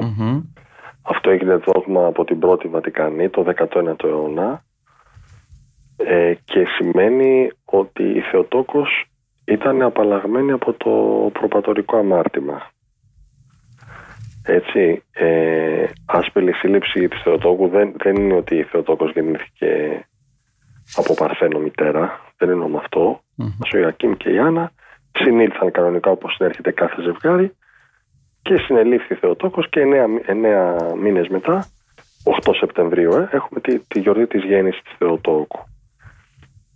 Αυτό έγινε δόγμα από την πρώτη Βατικανή το 19ο αιώνα ε, και σημαίνει ότι η Θεοτόκος ήταν απαλλαγμένη από το προπατορικό αμάρτημα. Έτσι, ε, άσπελη σύλληψη της Θεοτόκου δεν, δεν είναι ότι η Θεοτόκος γεννήθηκε από παρθένο μητέρα, δεν είναι με αυτό. Mm-hmm. Ο Ιωακήμ και η Άννα συνήλθαν κανονικά όπως συνέρχεται κάθε ζευγάρι και συνελήφθη η Θεοτόκος και εννέα, εννέα μήνες μετά, 8 Σεπτεμβρίου, ε, έχουμε τη, τη γιορτή της γέννησης της Θεοτόκου.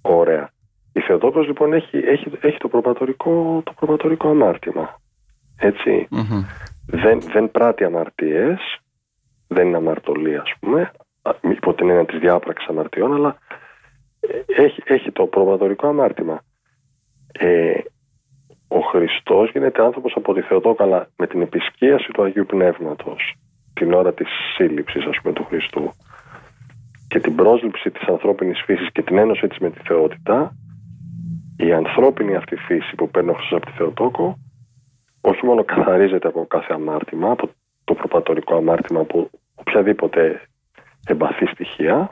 Ωραία. Η Θεοτόκος λοιπόν έχει, έχει, έχει το, προπατορικό, το προπατορικό αμάρτημα. Δεν, δεν πράττει αμαρτίες, δεν είναι αμαρτωλή ας πούμε, υπό την έννοια της διάπραξης αμαρτιών, αλλά ε, έχει, έχει το προπατορικό αμάρτημα. Ε, ο Χριστός γίνεται άνθρωπος από τη Θεοτόκα, αλλά με την επισκίαση του Αγίου Πνεύματος, την ώρα της σύλληψης ας πούμε του Χριστού και την πρόσληψη της ανθρώπινης φύσης και την ένωση της με τη θεότητα, η ανθρώπινη αυτή φύση που παίρνει ο Χριστός από τη Θεοτόκο όχι μόνο καθαρίζεται από κάθε αμάρτημα, από το προπατορικό αμάρτημα από οποιαδήποτε εμπαθή στοιχεία,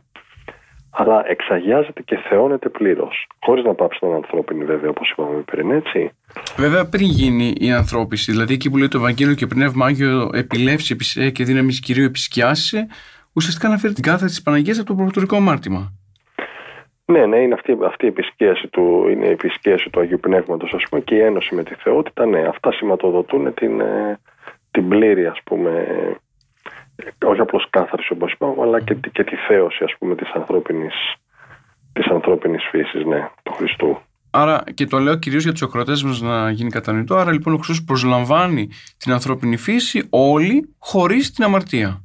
αλλά εξαγιάζεται και θεώνεται πλήρως. Χωρίς να πάψει να είναι ανθρώπινη, βέβαια, όπως είπαμε πριν, έτσι. Βέβαια, πριν γίνει η ανθρώπιση, δηλαδή εκεί που λέει το Ευαγγέλιο και πνεύμα Άγιο επιλεύσει και δύναμη κυρίου επισκιάσει, ουσιαστικά αναφέρει την κάθαρση της Παναγίας από το προπατορικό αμάρτημα. Ναι, ναι, είναι αυτή, αυτή η επισκέση του, είναι η επισκέση του Αγίου Πνεύματος ας πούμε και η ένωση με τη θεότητα, ναι, αυτά σηματοδοτούν την, ε, την πλήρη ας πούμε, όχι απλώς κάθαρση όπως είπαμε, αλλά και, και τη θέωση ας πούμε της ανθρώπινης, της ανθρώπινης φύσης, ναι, του Χριστού. Άρα, και το λέω κυρίως για τους ακροατές μας να γίνει κατανοητό, άρα λοιπόν ο Χριστός προσλαμβάνει την ανθρώπινη φύση όλη χωρίς την αμαρτία.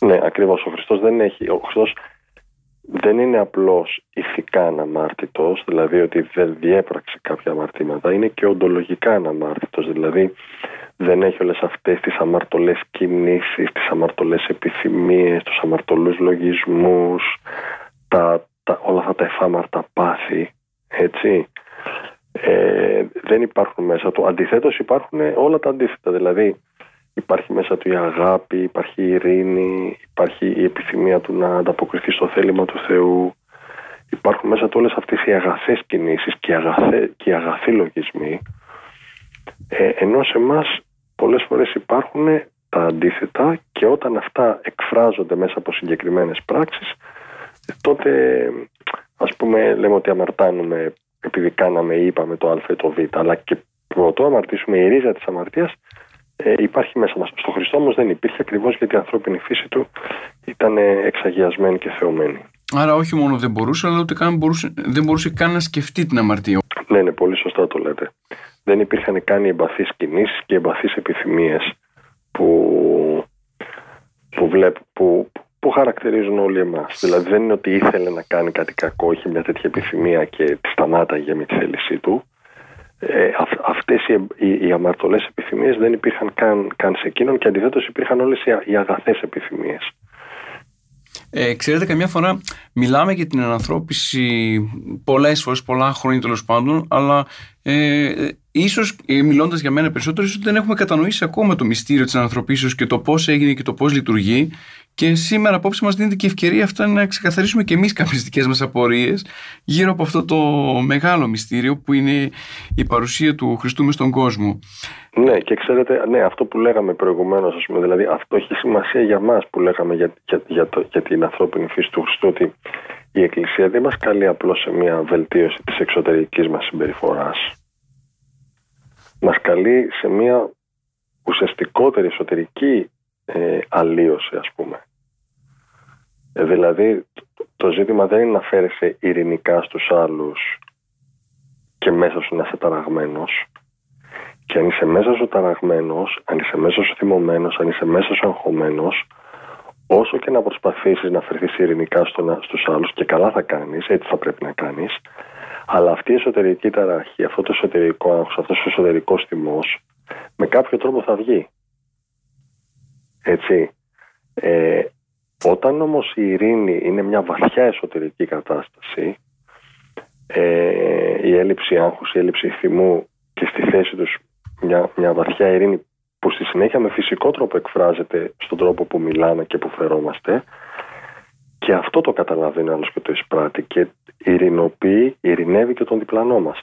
Ναι, ακριβώς. Ο Χριστός δεν έχει. Ο Χριστός δεν είναι απλώς ηθικά αναμάρτητος, δηλαδή ότι δεν διέπραξε κάποια αμαρτήματα, είναι και οντολογικά αναμάρτητος, δηλαδή δεν έχει όλες αυτές τις αμαρτωλές κινήσεις, τις αμαρτωλές επιθυμίες, τους αμαρτωλούς λογισμούς, τα, τα, όλα αυτά τα εφάμαρτα πάθη, έτσι. Ε, δεν υπάρχουν μέσα του. Αντιθέτως υπάρχουν όλα τα αντίθετα, δηλαδή Υπάρχει μέσα του η αγάπη, υπάρχει η ειρήνη, υπάρχει η επιθυμία του να ανταποκριθεί στο θέλημα του Θεού. Υπάρχουν μέσα του όλες αυτές οι αγαθές κινήσεις και, αγαθέ, και οι αγαθοί λογισμοί. Ε, ενώ σε εμάς πολλές φορές υπάρχουν τα αντίθετα και όταν αυτά εκφράζονται μέσα από συγκεκριμένες πράξεις τότε ας πούμε λέμε ότι αμαρτάνουμε επειδή κάναμε ή είπαμε το α ή το β αλλά και πρωτού αμαρτήσουμε η ρίζα της αμαρτίας ε, υπάρχει μέσα μας. Στο Χριστό όμως δεν υπήρχε ακριβώς γιατί η ανθρώπινη φύση του ήταν εξαγιασμένη και θεωμένη. Άρα όχι μόνο δεν μπορούσε, αλλά ούτε καν μπορούσε, δεν μπορούσε καν να σκεφτεί την αμαρτία. Ναι, ναι, πολύ σωστά το λέτε. Δεν υπήρχαν καν οι εμπαθείς κινήσεις και οι εμπαθείς επιθυμίες που, που, βλέπ, που, που χαρακτηρίζουν όλοι εμάς. Δηλαδή δεν είναι ότι ήθελε να κάνει κάτι κακό, είχε μια τέτοια επιθυμία και τη σταμάταγε με τη θέλησή του. Ε, αυτές οι, οι, οι αμαρτωλές επιθυμίες δεν υπήρχαν καν, καν σε εκείνον και αντιθέτως υπήρχαν όλες οι, οι αγαθές επιθυμίες. Ε, ξέρετε, καμιά φορά μιλάμε για την ανανθρώπιση πολλές φορές, πολλά χρόνια τέλος πάντων, αλλά ε, ίσως ε, μιλώντας για μένα περισσότερο, ίσως δεν έχουμε κατανοήσει ακόμα το μυστήριο της ανθρωπίσεως και το πώς έγινε και το πώς λειτουργεί και σήμερα απόψε μας δίνεται και ευκαιρία αυτά να ξεκαθαρίσουμε και εμείς κάποιες δικές μας απορίες γύρω από αυτό το μεγάλο μυστήριο που είναι η παρουσία του Χριστού μες στον κόσμο. Ναι, και ξέρετε, ναι, αυτό που λέγαμε προηγουμένως, ας πούμε, δηλαδή αυτό έχει σημασία για μας που λέγαμε για, για, για, το, για την ανθρώπινη φύση του Χριστού, ότι η Εκκλησία δεν μας καλεί απλώς σε μια βελτίωση της εξωτερικής μας συμπεριφοράς. Μας καλεί σε μια ουσιαστικότερη εσωτερική ε, αλλίωση, ας πούμε. Ε, δηλαδή, το ζήτημα δεν είναι να φέρεσαι ειρηνικά στους άλλους και μέσα σου να είσαι ταραγμένος, και αν είσαι μέσα σου ταραγμένος, αν είσαι μέσα σου θυμωμένος, αν είσαι μέσα σου αγχωμένος, όσο και να προσπαθήσεις να φερθείς ειρηνικά στους άλλους, και καλά θα κάνεις, έτσι θα πρέπει να κάνεις, αλλά αυτή η εσωτερική ταραχή, αυτό το εσωτερικό άγχος, αυτός ο εσωτερικός θυμός, με κάποιο τρόπο θα βγει. Έτσι. Ε, όταν όμως η ειρήνη είναι μια βαθιά εσωτερική κατάσταση, ε, η έλλειψη άγχους, η έλλειψη θυμού και στη θέση τους μια, μια βαθιά ειρήνη που στη συνέχεια με φυσικό τρόπο εκφράζεται στον τρόπο που μιλάμε και που φερόμαστε και αυτό το καταλαβαίνει ο άλλος και το εισπράττει και ειρηνοποιεί, ειρηνεύει και τον διπλανό μας.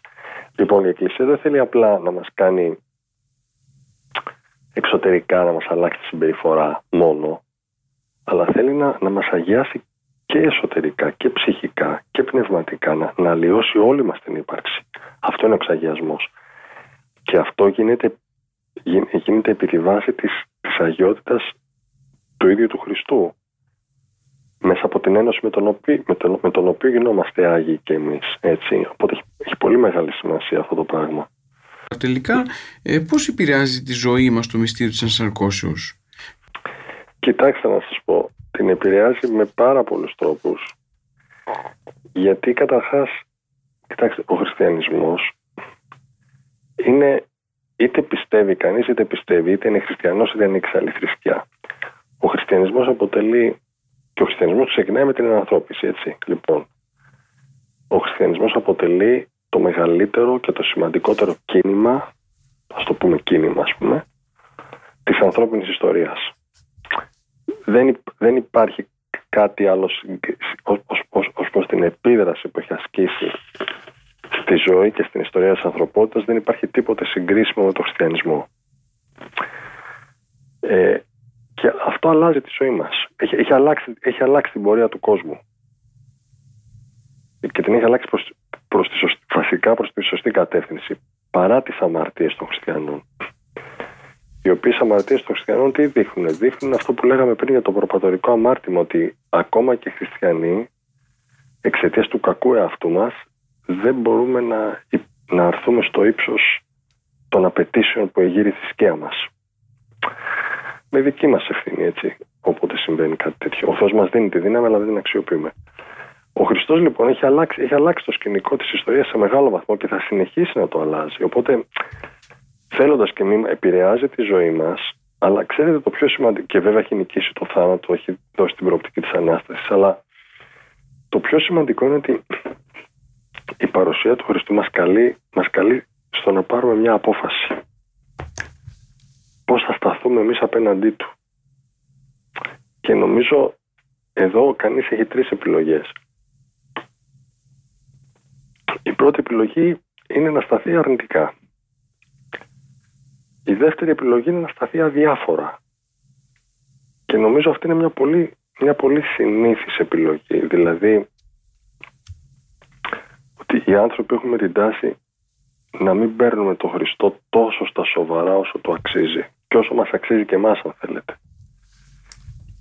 Λοιπόν, η Εκκλησία δεν θέλει απλά να μας κάνει εξωτερικά να μας αλλάξει τη συμπεριφορά μόνο, αλλά θέλει να, να μας αγιάσει και εσωτερικά και ψυχικά και πνευματικά, να, να αλλοιώσει όλη μας την ύπαρξη. Αυτό είναι ο εξαγιασμός. Και αυτό γίνεται, γίνεται επί τη βάση της, της αγιότητας του ίδιου του Χριστού. Μέσα από την ένωση με τον οποίο, με τον, με τον οποίο γινόμαστε Άγιοι και εμείς. Έτσι. Οπότε έχει, έχει πολύ μεγάλη σημασία αυτό το πράγμα. Τελικά, ε, πώς επηρεάζει τη ζωή μας το μυστήριο της ενσαρκώσεως; Κοιτάξτε να σας πω, την επηρεάζει με πάρα πολλούς τρόπους. Γιατί καταρχάς, κοιτάξτε, ο χριστιανισμός είναι είτε πιστεύει κανείς είτε πιστεύει, είτε είναι χριστιανός είτε είναι άλλη θρησκεία. Ο χριστιανισμός αποτελεί και ο χριστιανισμός ξεκινάει με την ανανθρώπιση, έτσι. Λοιπόν, ο χριστιανισμός αποτελεί το μεγαλύτερο και το σημαντικότερο κίνημα, ας το πούμε κίνημα ας πούμε, της ανθρώπινης ιστορίας. Δεν, δεν υπάρχει κάτι άλλο ως, ως, ως προς την επίδραση που έχει ασκήσει στη ζωή και στην ιστορία της ανθρωπότητας δεν υπάρχει τίποτε συγκρίσιμο με τον χριστιανισμό. Ε, και αυτό αλλάζει τη ζωή μας. Έχει, έχει, αλλάξει, έχει αλλάξει την πορεία του κόσμου. Και την έχει αλλάξει προς, προς τη σωστή, βασικά προς τη σωστή κατεύθυνση παρά τις αμαρτίες των χριστιανών. Οι οποίες αμαρτίες των χριστιανών τι δείχνουν; Δείχνουν αυτό που λέγαμε πριν για το προπατορικό αμάρτημα, ότι ακόμα και χριστιανοί εξαιτίας του κακού εαυτού μας δεν μπορούμε να, να αρθούμε στο ύψος των απαιτήσεων που εγείρει η θρησκεία μας. Με δική μας ευθύνη έτσι, όποτε συμβαίνει κάτι τέτοιο. Ο Θεός μας δίνει τη δύναμη αλλά δεν την αξιοποιούμε. Ο Χριστός λοιπόν έχει αλλάξει, έχει αλλάξει το σκηνικό της ιστορίας σε μεγάλο βαθμό και θα συνεχίσει να το αλλάζει. Οπότε θέλοντας και μη επηρεάζει τη ζωή μας αλλά ξέρετε το πιο σημαντικό, και βέβαια έχει νικήσει το θάνατο, έχει δώσει την προοπτική της Ανάστασης, αλλά το πιο σημαντικό είναι ότι η παρουσία του Χριστού μας καλεί, μας καλεί στο να πάρουμε μια απόφαση. Πώς θα σταθούμε εμείς απέναντί του. Και νομίζω εδώ κανείς έχει τρεις επιλογές. Η πρώτη επιλογή είναι να σταθεί αρνητικά. Η δεύτερη επιλογή είναι να σταθεί αδιάφορα. Και νομίζω αυτή είναι μια πολύ, μια πολύ συνήθις επιλογή. Δηλαδή ότι οι άνθρωποι έχουμε την τάση να μην παίρνουμε τον Χριστό τόσο στα σοβαρά όσο το αξίζει και όσο μας αξίζει και εμάς αν θέλετε.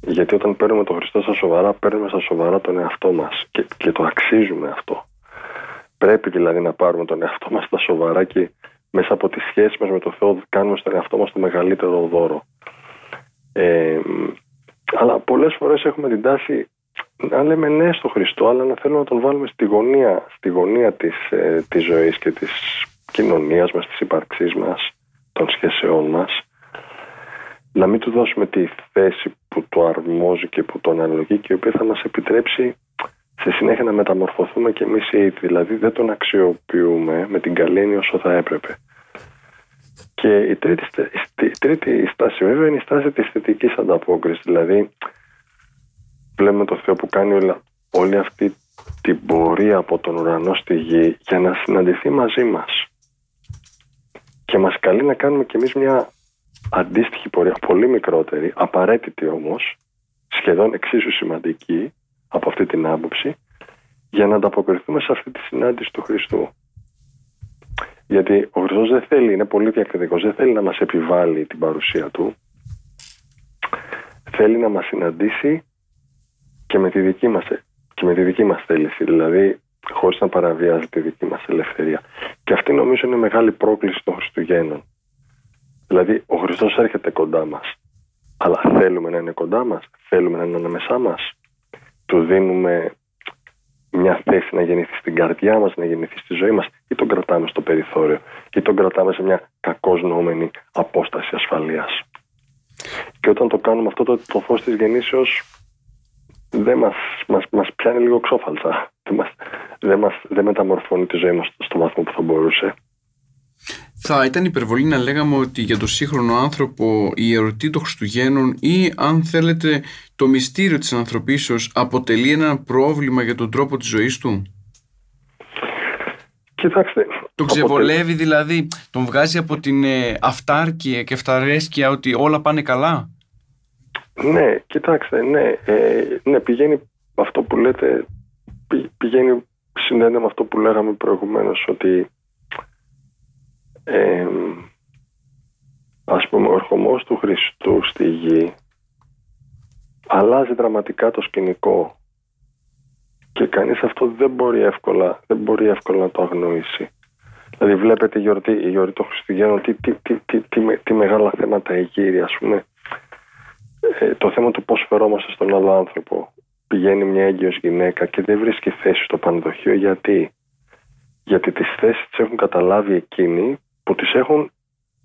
Γιατί όταν παίρνουμε τον Χριστό στα σοβαρά, παίρνουμε στα σοβαρά τον εαυτό μας και, και το αξίζουμε αυτό. Πρέπει δηλαδή να πάρουμε τον εαυτό μας στα σοβαρά και μέσα από τη σχέση μας με τον Θεό κάνουμε στον εαυτό μας το μεγαλύτερο δώρο. Ε, αλλά πολλές φορές έχουμε την τάση να λέμε ναι στο Χριστό, αλλά να θέλουμε να τον βάλουμε στη γωνία, στη γωνία της, ε, της ζωής και της κοινωνίας μας, της ύπαρξής μας, των σχέσεών μας. Να μην του δώσουμε τη θέση που το αρμόζει και που τον αναλογεί και η οποία θα μας επιτρέψει σε συνέχεια να μεταμορφωθούμε και εμείς οι ίδιοι. Δηλαδή δεν τον αξιοποιούμε με την καλή έννοια όσο θα έπρεπε. Και η τρίτη, η τρίτη στάση βέβαια είναι η στάση της θετικής ανταπόκρισης. Δηλαδή βλέπουμε το Θεό που κάνει όλη αυτή την πορεία από τον ουρανό στη γη για να συναντηθεί μαζί μας. Και μας καλεί να κάνουμε κι εμείς μια αντίστοιχη πορεία, πολύ μικρότερη, απαραίτητη όμως, σχεδόν εξίσου σημαντική από αυτή την άποψη, για να ανταποκριθούμε σε αυτή τη συνάντηση του Χριστού. Γιατί ο Χριστός δεν θέλει, είναι πολύ διακριτικός, δεν θέλει να μας επιβάλλει την παρουσία του. Θέλει να μας συναντήσει και με τη δική μας, και με τη δική μας θέληση, δηλαδή χωρίς να παραβιάζει τη δική μας ελευθερία. Και αυτή νομίζω είναι μεγάλη πρόκληση των Χριστουγέννων. Δηλαδή ο Χριστός έρχεται κοντά μας, αλλά θέλουμε να είναι κοντά μας, θέλουμε να είναι ανάμεσά μας. Του δίνουμε μια θέση να γεννηθεί στην καρδιά μας, να γεννηθεί στη ζωή μας ή τον κρατάμε στο περιθώριο ή τον κρατάμε σε μια κακώς νοούμενη απόσταση ασφαλείας. Και όταν το κάνουμε αυτό το, το φως της γεννήσεως δεν μας, μας, μας πιάνει λίγο ξόφαλτσα. Δεν, μας, δεν, μας, δεν μεταμορφώνει τη ζωή μας στο βαθμό που θα μπορούσε. Θα ήταν υπερβολή να λέγαμε ότι για τον σύγχρονο άνθρωπο η ερωτή των Χριστουγέννων ή αν θέλετε το μυστήριο της ανθρωπίσεως αποτελεί ένα πρόβλημα για τον τρόπο της ζωής του; Κοιτάξτε. Τον ξεβολεύει δηλαδή, τον βγάζει από την ε, αυτάρκεια και αυταρέσκεια ότι όλα πάνε καλά; Ναι, κοιτάξτε, ναι, ε, ναι πηγαίνει αυτό που λέτε, πηγαίνει συνέντε με αυτό που λέγαμε προηγουμένως ότι ε, ας πούμε ο ερχομός του Χριστού στη γη αλλάζει δραματικά το σκηνικό και κανείς αυτό δεν μπορεί εύκολα, δεν μπορεί εύκολα να το αγνοήσει. Δηλαδή βλέπετε η γιορτή, η γιορτή των Χριστουγέννων τι, τι, τι, τι, τι, μεγάλα θέματα εγείρει ας πούμε ε, το θέμα του πώς φερόμαστε στον άλλο άνθρωπο. Πηγαίνει μια έγκυος γυναίκα και δεν βρίσκει θέση στο πανδοχείο γιατί. Γιατί τις θέσεις τις έχουν καταλάβει εκείνοι που τις έχουν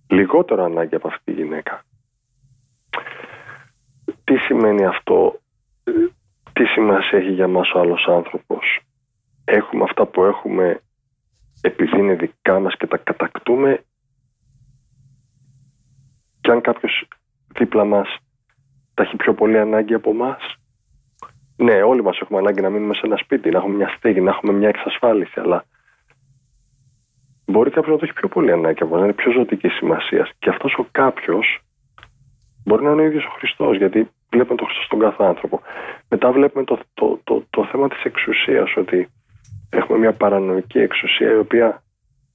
λιγότερο ανάγκη από αυτή τη γυναίκα. Τι σημαίνει αυτό, τι σημασία έχει για μας ο άλλος άνθρωπος; Έχουμε αυτά που έχουμε επειδή είναι δικά μας και τα κατακτούμε και αν κάποιος δίπλα μας τα έχει πιο πολύ ανάγκη από εμά. Ναι, όλοι μας έχουμε ανάγκη να μείνουμε σε ένα σπίτι, να έχουμε μια στέγη, να έχουμε μια εξασφάλιση, αλλά μπορεί κάποιος να το έχει πιο πολύ ανάγκη από εμά, να είναι πιο ζωτικής σημασίας. Και αυτός ο κάποιος μπορεί να είναι ο ίδιος ο Χριστός, γιατί βλέπουμε τον Χριστό στον κάθε άνθρωπο. Μετά βλέπουμε το, το, το, το θέμα της εξουσίας, ότι έχουμε μια παρανοϊκή εξουσία η οποία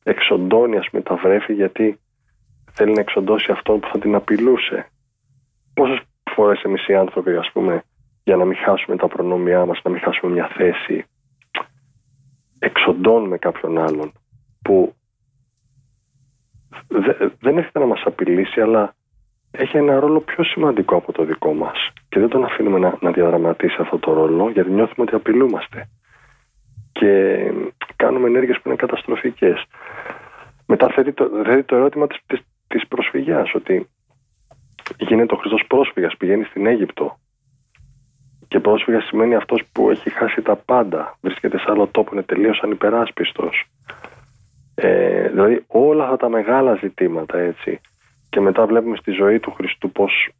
εξοντώνει ας πούμε τα βρέφη γιατί θέλει να εξοντώσει αυτόν που θα την απειλούσε. Πόσες φορές εμείς οι άνθρωποι, ας πούμε, για να μην χάσουμε τα προνόμια μας, να μην χάσουμε μια θέση, εξοντώνουμε κάποιον άλλον που δεν έρχεται να μας απειλήσει αλλά έχει ένα ρόλο πιο σημαντικό από το δικό μας και δεν τον αφήνουμε να, να διαδραματίσει αυτό το ρόλο γιατί νιώθουμε ότι απειλούμαστε και κάνουμε ενέργειες που είναι καταστροφικές. Μετά θέτει το, το ερώτημα της, της, της προσφυγιάς ότι γίνεται ο Χριστός πρόσφυγας, πηγαίνει στην Αίγυπτο. Και πρόσφυγας σημαίνει αυτός που έχει χάσει τα πάντα, βρίσκεται σε άλλο τόπο, είναι τελείως ανυπεράσπιστος. Ε, δηλαδή όλα αυτά τα μεγάλα ζητήματα έτσι. Και μετά βλέπουμε στη ζωή του Χριστού πως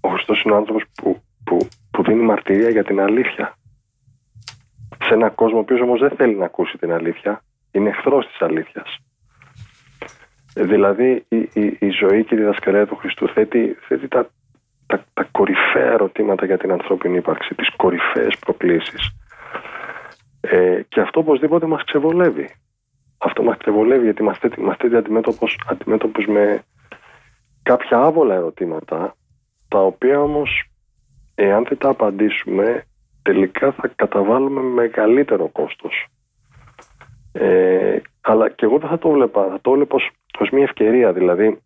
ο Χριστός είναι ο άνθρωπος που, που, που δίνει μαρτυρία για την αλήθεια. Σε ένα κόσμο ο οποίος όμως δεν θέλει να ακούσει την αλήθεια, είναι εχθρός της αλήθειας. Δηλαδή η, η, η ζωή και η διδασκαλία του Χριστού θέτει, θέτει τα, τα, τα κορυφαία ερωτήματα για την ανθρώπινη ύπαρξη, τις κορυφαίες προκλήσεις. Ε, και αυτό οπωσδήποτε μας ξεβολεύει. Αυτό μας ξεβολεύει γιατί μας θέτει, μας θέτει αντιμέτωπος, αντιμέτωπος με κάποια άβολα ερωτήματα τα οποία όμως εάν δεν τα απαντήσουμε τελικά θα καταβάλουμε μεγαλύτερο κόστος. Ε, αλλά και εγώ δεν θα το βλέπα, θα το βλέπω ως μια ευκαιρία δηλαδή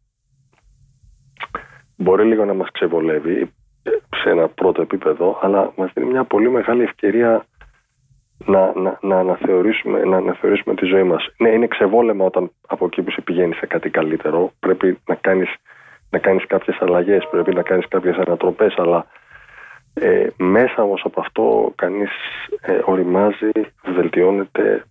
μπορεί λίγο να μας ξεβολεύει σε ένα πρώτο επίπεδο, αλλά μας δίνει μια πολύ μεγάλη ευκαιρία να, να, να, αναθεωρήσουμε, να αναθεωρήσουμε τη ζωή μας. Ναι, είναι ξεβόλεμα όταν από εκεί που σε πηγαίνει σε κάτι καλύτερο. Πρέπει να κάνεις, να κάνεις κάποιες αλλαγές, πρέπει να κάνεις κάποιες ανατροπές, αλλά ε, μέσα όμως από αυτό κανείς ε, οριμάζει, βελτιώνεται,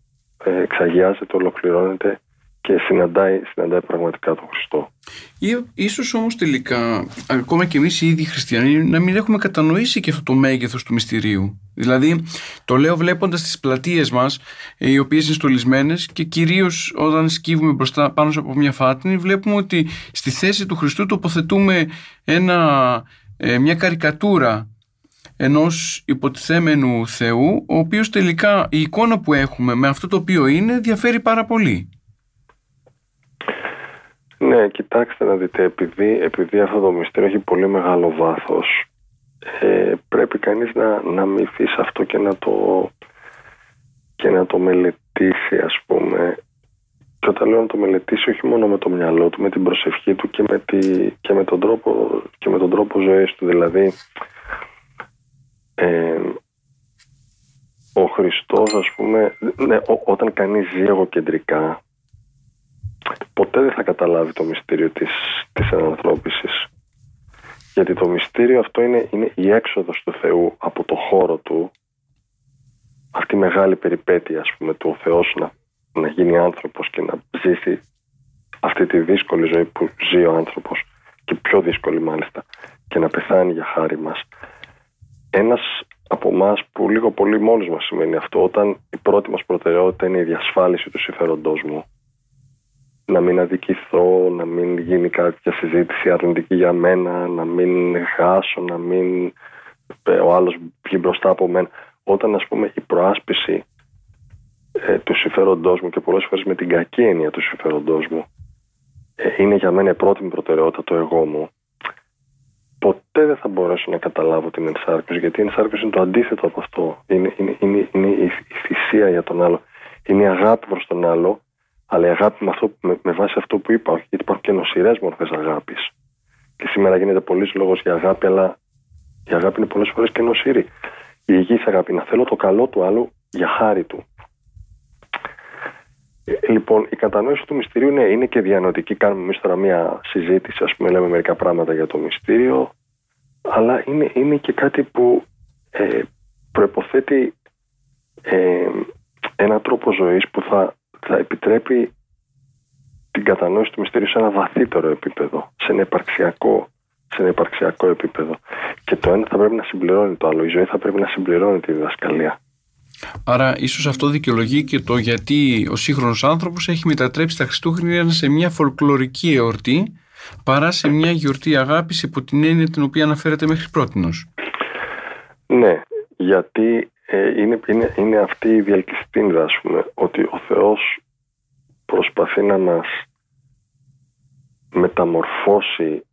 ε, εξαγιάζεται, ολοκληρώνεται και συναντάει, συναντάει πραγματικά τον Χριστό. Ή, ίσως όμως τελικά, ακόμα και εμείς οι ίδιοι χριστιανοί, να μην έχουμε κατανοήσει και αυτό το μέγεθος του μυστηρίου. Δηλαδή, το λέω βλέποντας τις πλατείες μας, ε, οι οποίες είναι στολισμένες και κυρίως όταν σκύβουμε μπροστά πάνω από μια φάτνη, βλέπουμε ότι στη θέση του Χριστού τοποθετούμε ένα, ε, μια καρικατούρα ενός υποτιθέμενου Θεού, ο οποίος τελικά η εικόνα που έχουμε με αυτό το οποίο είναι διαφέρει πάρα πολύ. Ναι, κοιτάξτε να δείτε, επειδή, επειδή αυτό το μυστήριο έχει πολύ μεγάλο βάθος, ε, πρέπει κανείς να, να μυθεί σε αυτό και να το, και να το μελετήσει ας πούμε. Και όταν λέω να το μελετήσει όχι μόνο με το μυαλό του, με την προσευχή του και με, τη, και με, τον, τρόπο, και με τον τρόπο ζωής του. Δηλαδή ε, ο Χριστός ας πούμε ναι, όταν κανείς ζει εγωκεντρικά ποτέ δεν θα καταλάβει το μυστήριο της, της ανανθρώπισης γιατί το μυστήριο αυτό είναι, είναι η έξοδος του Θεού από το χώρο του. Αυτή η μεγάλη περιπέτεια ας πούμε του ο Θεός να, να γίνει άνθρωπος και να ζήσει αυτή τη δύσκολη ζωή που ζει ο άνθρωπος. Και πιο δύσκολη μάλιστα. Και να πεθάνει για χάρη μας. Ένας από εμάς που λίγο πολύ μόνος μας σημαίνει αυτό όταν η πρώτη μας προτεραιότητα είναι η διασφάλιση του συμφέροντός μου να μην αδικηθώ, να μην γίνει κάποια συζήτηση αρνητική για μένα, να μην χάσω, να μην ε, ο άλλος βγει μπροστά από μένα. Όταν ας πούμε η προάσπιση ε, του συμφέροντός μου και πολλές φορές με την κακή έννοια του συμφέροντός μου ε, είναι για μένα η πρώτη μου προτεραιότητα το εγώ μου ποτέ δεν θα μπορέσω να καταλάβω την ενσάρκωση γιατί η ενσάρκωση είναι το αντίθετο από αυτό είναι, είναι, είναι, είναι η θυσία για τον άλλο είναι η αγάπη προς τον άλλο αλλά η αγάπη με, αυτό, με, με βάση αυτό που είπα, γιατί υπάρχουν και νοσηρές μορφές αγάπης. Και σήμερα γίνεται πολλής λόγος για αγάπη, αλλά η αγάπη είναι πολλές φορές και νοσηρή. Η υγιής αγάπη, να θέλω το καλό του άλλου για χάρη του. Ε, λοιπόν, η κατανόηση του μυστηρίου ναι, είναι και διανοητική. Κάνουμε εμείς τώρα μία συζήτηση, ας πούμε, λέμε μερικά πράγματα για το μυστήριο, αλλά είναι, είναι και κάτι που ε, προποθέτει ε, έναν τρόπο ζωής που θα θα επιτρέπει την κατανόηση του μυστήριου σε ένα βαθύτερο επίπεδο, σε ένα υπαρξιακό, σε ένα υπαρξιακό επίπεδο. Και το ένα θα πρέπει να συμπληρώνει το άλλο. Η ζωή θα πρέπει να συμπληρώνει τη διδασκαλία. Άρα, ίσως αυτό δικαιολογεί και το γιατί ο σύγχρονος άνθρωπος έχει μετατρέψει τα Χριστούγεννα σε μια φολκλωρική εορτή παρά σε μια γιορτή αγάπης υπό την έννοια την οποία αναφέρεται μέχρι πρώτη. Ναι, γιατί ε, είναι, είναι, είναι αυτή η διαλκυστίνδα, ας πούμε, ότι ο Θεός προσπαθεί να μας μεταμορφώσει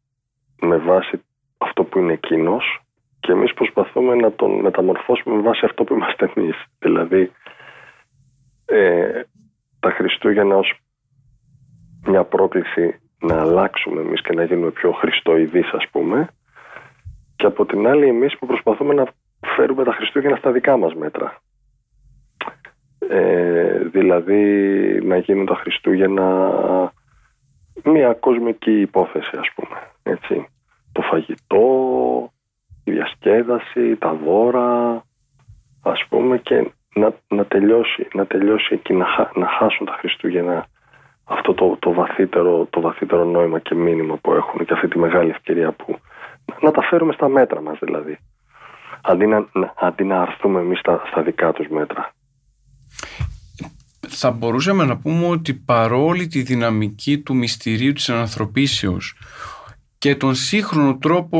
με βάση αυτό που είναι εκείνος και εμείς προσπαθούμε να τον μεταμορφώσουμε με βάση αυτό που είμαστε εμείς. Δηλαδή, ε, τα Χριστούγεννα ως μια πρόκληση να αλλάξουμε εμείς και να γίνουμε πιο χριστοειδείς ας πούμε και από την άλλη εμείς που προσπαθούμε να φέρουμε τα Χριστούγεννα στα δικά μας μέτρα. Ε, δηλαδή να γίνουν τα Χριστούγεννα μια κοσμική υπόθεση ας πούμε. Έτσι. Το φαγητό, η διασκέδαση, τα δώρα ας πούμε και να, να τελειώσει, να τελειώσει εκεί, να, να χάσουν τα Χριστούγεννα αυτό το, το, βαθύτερο, το βαθύτερο νόημα και μήνυμα που έχουν και αυτή τη μεγάλη ευκαιρία που να τα φέρουμε στα μέτρα μας δηλαδή αντί να, αντί να αρθούμε εμείς στα, στα δικά τους μέτρα. Θα μπορούσαμε να πούμε ότι παρόλη τη δυναμική του μυστηρίου της ανθρωπίσεως και τον σύγχρονο τρόπο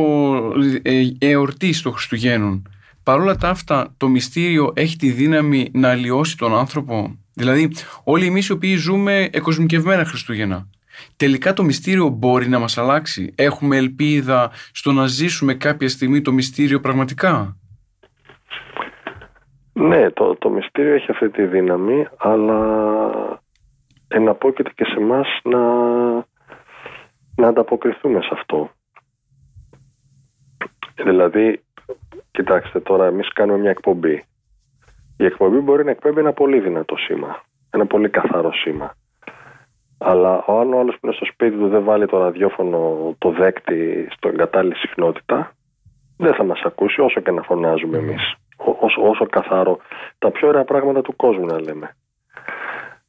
ε, εορτής των Χριστουγέννων παρόλα τα αυτά το μυστήριο έχει τη δύναμη να αλλοιώσει τον άνθρωπο; Δηλαδή όλοι εμείς οι οποίοι ζούμε εκοσμικευμένα Χριστούγεννα τελικά το μυστήριο μπορεί να μας αλλάξει; Έχουμε ελπίδα στο να ζήσουμε κάποια στιγμή το μυστήριο πραγματικά; Ναι, το, το μυστήριο έχει αυτή τη δύναμη, αλλά εναπόκειται και σε εμάς να, να ανταποκριθούμε σε αυτό. Δηλαδή, Κοιτάξτε, τώρα εμείς κάνουμε μια εκπομπή. Η εκπομπή μπορεί να εκπέμπει ένα πολύ δυνατό σήμα. Ένα πολύ καθαρό σήμα. Αλλά αν ο άλλος που είναι στο σπίτι του δεν βάλει το ραδιόφωνο, το δέκτη στο κατάλληλη συχνότητα, δεν θα μας ακούσει όσο και να φωνάζουμε εμείς. Όσο, όσο καθαρό. Τα πιο ωραία πράγματα του κόσμου να λέμε.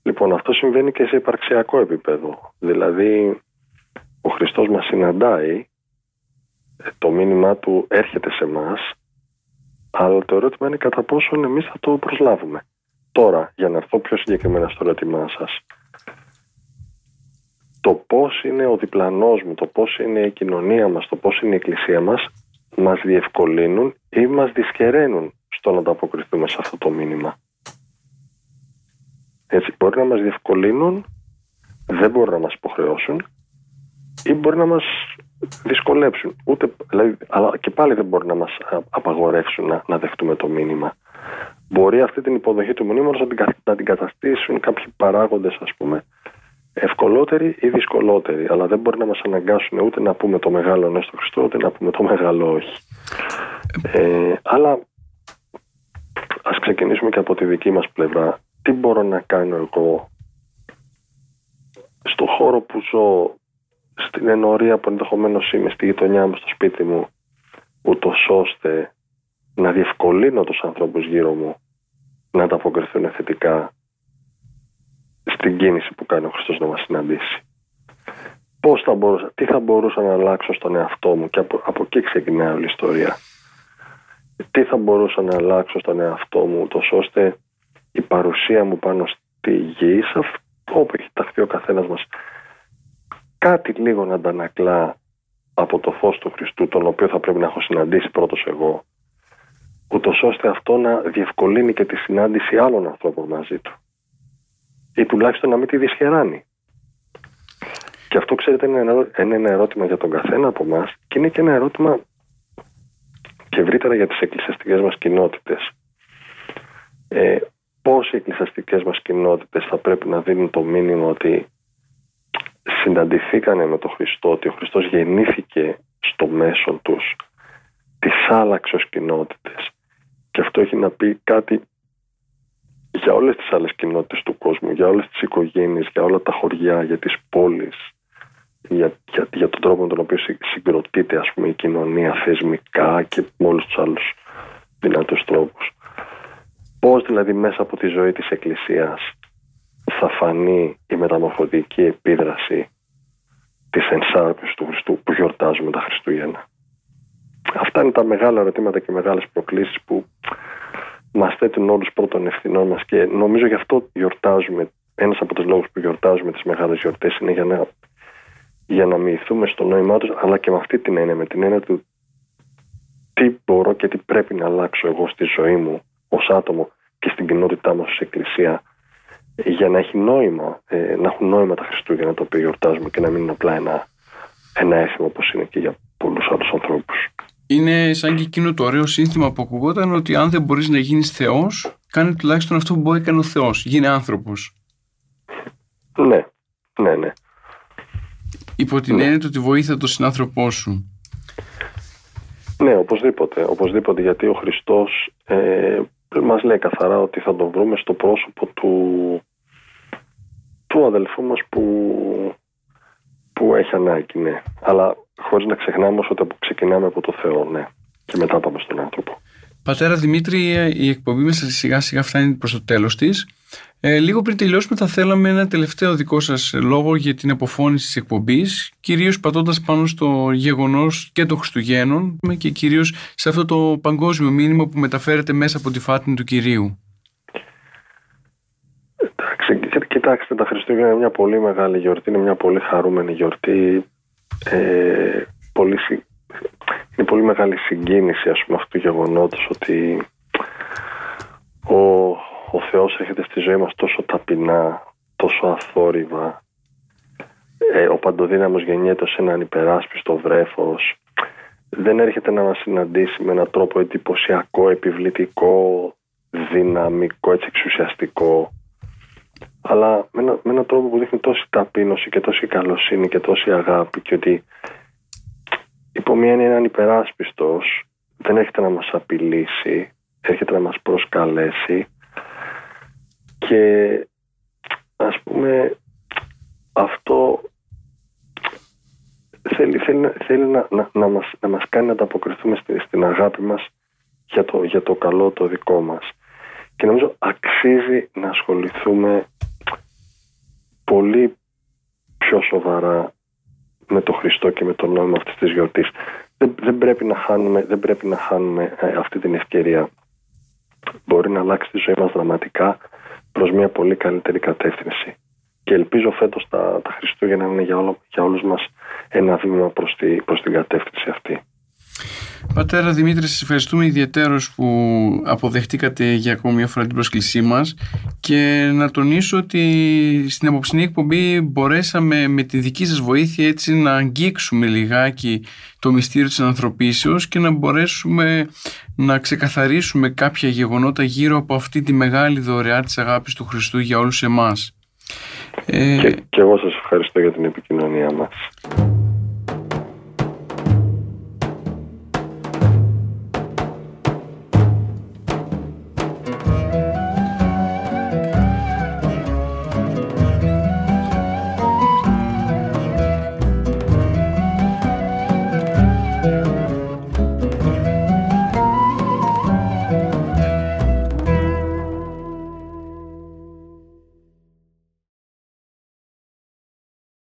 Λοιπόν, αυτό συμβαίνει και σε υπαρξιακό επίπεδο. Δηλαδή, ο Χριστός μας συναντάει, το μήνυμά του έρχεται σε μας, αλλά το ερώτημα είναι κατά πόσο εμείς θα το προσλάβουμε. Τώρα, για να έρθω πιο συγκεκριμένα στο ερώτημά σας, το πώς είναι ο διπλανός μου, το πώς είναι η κοινωνία μας, το πώς είναι η εκκλησία μας, μας διευκολύνουν ή μας δυσχεραίνουν στο να ανταποκριθούμε σε αυτό το μήνυμα. Έτσι, μπορεί να μας διευκολύνουν, δεν μπορεί να μας υποχρεώσουν ή μπορεί να μας δυσκολέψουν. Ούτε, δηλαδή, αλλά και πάλι δεν μπορεί να μας απαγορεύσουν να, να δεχτούμε το μήνυμα. Μπορεί αυτή την υποδοχή του μηνύματος να την, να την καταστήσουν κάποιοι παράγοντες ας πούμε ευκολότεροι ή δυσκολότεροι αλλά δεν μπορεί να μας αναγκάσουν ούτε να πούμε το μεγάλο ναι στο Χριστό ούτε να πούμε το μεγάλο όχι. Ε, αλλά ας ξεκινήσουμε και από τη δική μας πλευρά. Τι μπορώ να κάνω εγώ στο χώρο που ζω στην ενορία που ενδεχομένως είμαι στη γειτονιά μου, στο σπίτι μου, ούτως ώστε να διευκολύνω τους ανθρώπους γύρω μου να ανταποκριθούν θετικά στην κίνηση που κάνει ο Χριστός να μας συναντήσει. Πώς θα μπορούσα, τι θα μπορούσα να αλλάξω στον εαυτό μου και από, από εκεί ξεκινάει όλη η ιστορία. Τι θα μπορούσα να αλλάξω στον εαυτό μου τόσο ώστε η παρουσία μου πάνω στη γη, σε αυτό που έχει ταχθεί ο καθένας μας, κάτι λίγο να αντανακλά από το φως του Χριστού, τον οποίο θα πρέπει να έχω συναντήσει πρώτος εγώ, ούτως ώστε αυτό να διευκολύνει και τη συνάντηση άλλων ανθρώπων μαζί του. Ή τουλάχιστον να μην τη δυσχεράνει. Και αυτό, ξέρετε, είναι ένα ερώτημα για τον καθένα από εμάς και είναι και ένα ερώτημα και ευρύτερα για τις εκκλησιαστικές μας κοινότητες. Ε, πώς οι εκκλησιαστικές μας κοινότητες θα πρέπει να δίνουν το μήνυμα ότι συναντηθήκανε με τον Χριστό, ότι ο Χριστός γεννήθηκε στο μέσον τους, τις άλλαξε ως κοινότητες. Και αυτό έχει να πει κάτι για όλες τις άλλες κοινότητες του κόσμου, για όλες τις οικογένειες, για όλα τα χωριά, για τις πόλεις, για, για, για τον τρόπο με τον οποίο συγκροτείται ας πούμε, η κοινωνία θεσμικά και με όλους τους άλλους δυνατούς τρόπους. Πώς δηλαδή μέσα από τη ζωή της Εκκλησίας θα φανεί η μεταμορφωτική επίδραση της ενσάρκωσης του Χριστού που γιορτάζουμε τα Χριστούγεννα; Αυτά είναι τα μεγάλα ερωτήματα και μεγάλες προκλήσεις που μας θέτουν όλους πρώτων ευθυνών μας και νομίζω γι' αυτό γιορτάζουμε, ένας από τους λόγους που γιορτάζουμε τις μεγάλες γιορτές είναι για να, για να μοιηθούμε στο νόημά τους αλλά και με αυτή την έννοια, με την έννοια του τι μπορώ και τι πρέπει να αλλάξω εγώ στη ζωή μου ως άτομο και στην κοινότητά μας ως Εκκλησία για να έχει νόημα, ε, να έχουν νόημα τα Χριστούγεννα τα οποία γιορτάζουμε και να μην είναι απλά ένα, ένα έθιμο όπως είναι και για πολλούς άλλους ανθρώπους. Είναι σαν και εκείνο το ωραίο σύνθημα που ακουγόταν ότι αν δεν μπορείς να γίνεις Θεός, κάνε τουλάχιστον αυτό που μπορεί να κάνει ο Θεός. Γίνε άνθρωπος. Ναι, ναι, ναι. Υπό την ναι. έννοια ότι βοήθησε τον συνάνθρωπό σου. Ναι, οπωσδήποτε. Οπωσδήποτε γιατί ο Χριστός ε, μας λέει καθαρά ότι θα τον βρούμε στο πρόσωπο του, του αδελφού μας που, που έχει ανάγκη, ναι. Αλλά χωρίς να ξεχνάμε ότι ξεκινάμε από το Θεό, ναι. Και μετά πάμε στον άνθρωπο. Πατέρα Δημήτρη, η εκπομπή μας σιγά σιγά φτάνει προς το τέλος της. Ε, λίγο πριν τελειώσουμε θα θέλαμε ένα τελευταίο δικό σας λόγο για την αποφώνηση της εκπομπής, κυρίως πατώντας πάνω στο γεγονός και των Χριστουγέννων και κυρίως σε αυτό το παγκόσμιο μήνυμα που μεταφέρεται μέσα από τη φάτνη του Κυρίου. Εντάξει, κοιτάξτε, τα Χριστούγεννα είναι μια πολύ μεγάλη γιορτή, είναι μια πολύ χαρούμενη γιορτή. Ε, πολύ, είναι πολύ μεγάλη συγκίνηση ας πούμε αυτού του γεγονότος ότι ο, ο Θεός έρχεται στη ζωή μας τόσο ταπεινά, τόσο αθόρυβα. Ε, ο παντοδύναμος γεννιέται σε έναν υπεράσπιστο βρέφος. Δεν έρχεται να μας συναντήσει με έναν τρόπο εντυπωσιακό, επιβλητικό, δυναμικό, έτσι εξουσιαστικό. Αλλά με, ένα, με έναν τρόπο που δείχνει τόση ταπείνωση και τόση καλοσύνη και τόση αγάπη και ότι υπό μία είναι έναν υπεράσπιστος δεν έρχεται να μας απειλήσει, έρχεται να μας προσκαλέσει και ας πούμε αυτό θέλει, θέλει, θέλει να, να, να, μας, να μας κάνει να ανταποκριθούμε στην αγάπη μας για το, για το καλό το δικό μας. Και νομίζω αξίζει να ασχοληθούμε πολύ πιο σοβαρά με το Χριστό και με το νόημα αυτής της γιορτής. Δεν, δεν, πρέπει, να χάνουμε, δεν πρέπει να χάνουμε ε, αυτή την ευκαιρία. Μπορεί να αλλάξει τη ζωή μας δραματικά προς μια πολύ καλύτερη κατεύθυνση. Και ελπίζω φέτος τα, τα Χριστούγεννα να είναι για, όλο, για όλους μας ένα βήμα προς, τη, προς την κατεύθυνση αυτή. Πατέρα Δημήτρη, σας ευχαριστούμε ιδιαίτερως που αποδεχτήκατε για ακόμη μια φορά την πρόσκλησή μας και να τονίσω ότι στην απόψινή εκπομπή μπορέσαμε με τη δική σας βοήθεια έτσι να αγγίξουμε λιγάκι το μυστήριο της ανθρωπίσεως και να μπορέσουμε να ξεκαθαρίσουμε κάποια γεγονότα γύρω από αυτή τη μεγάλη δωρεά της αγάπης του Χριστού για όλους εμάς. Και, και εγώ σας ευχαριστώ για την επικοινωνία μας.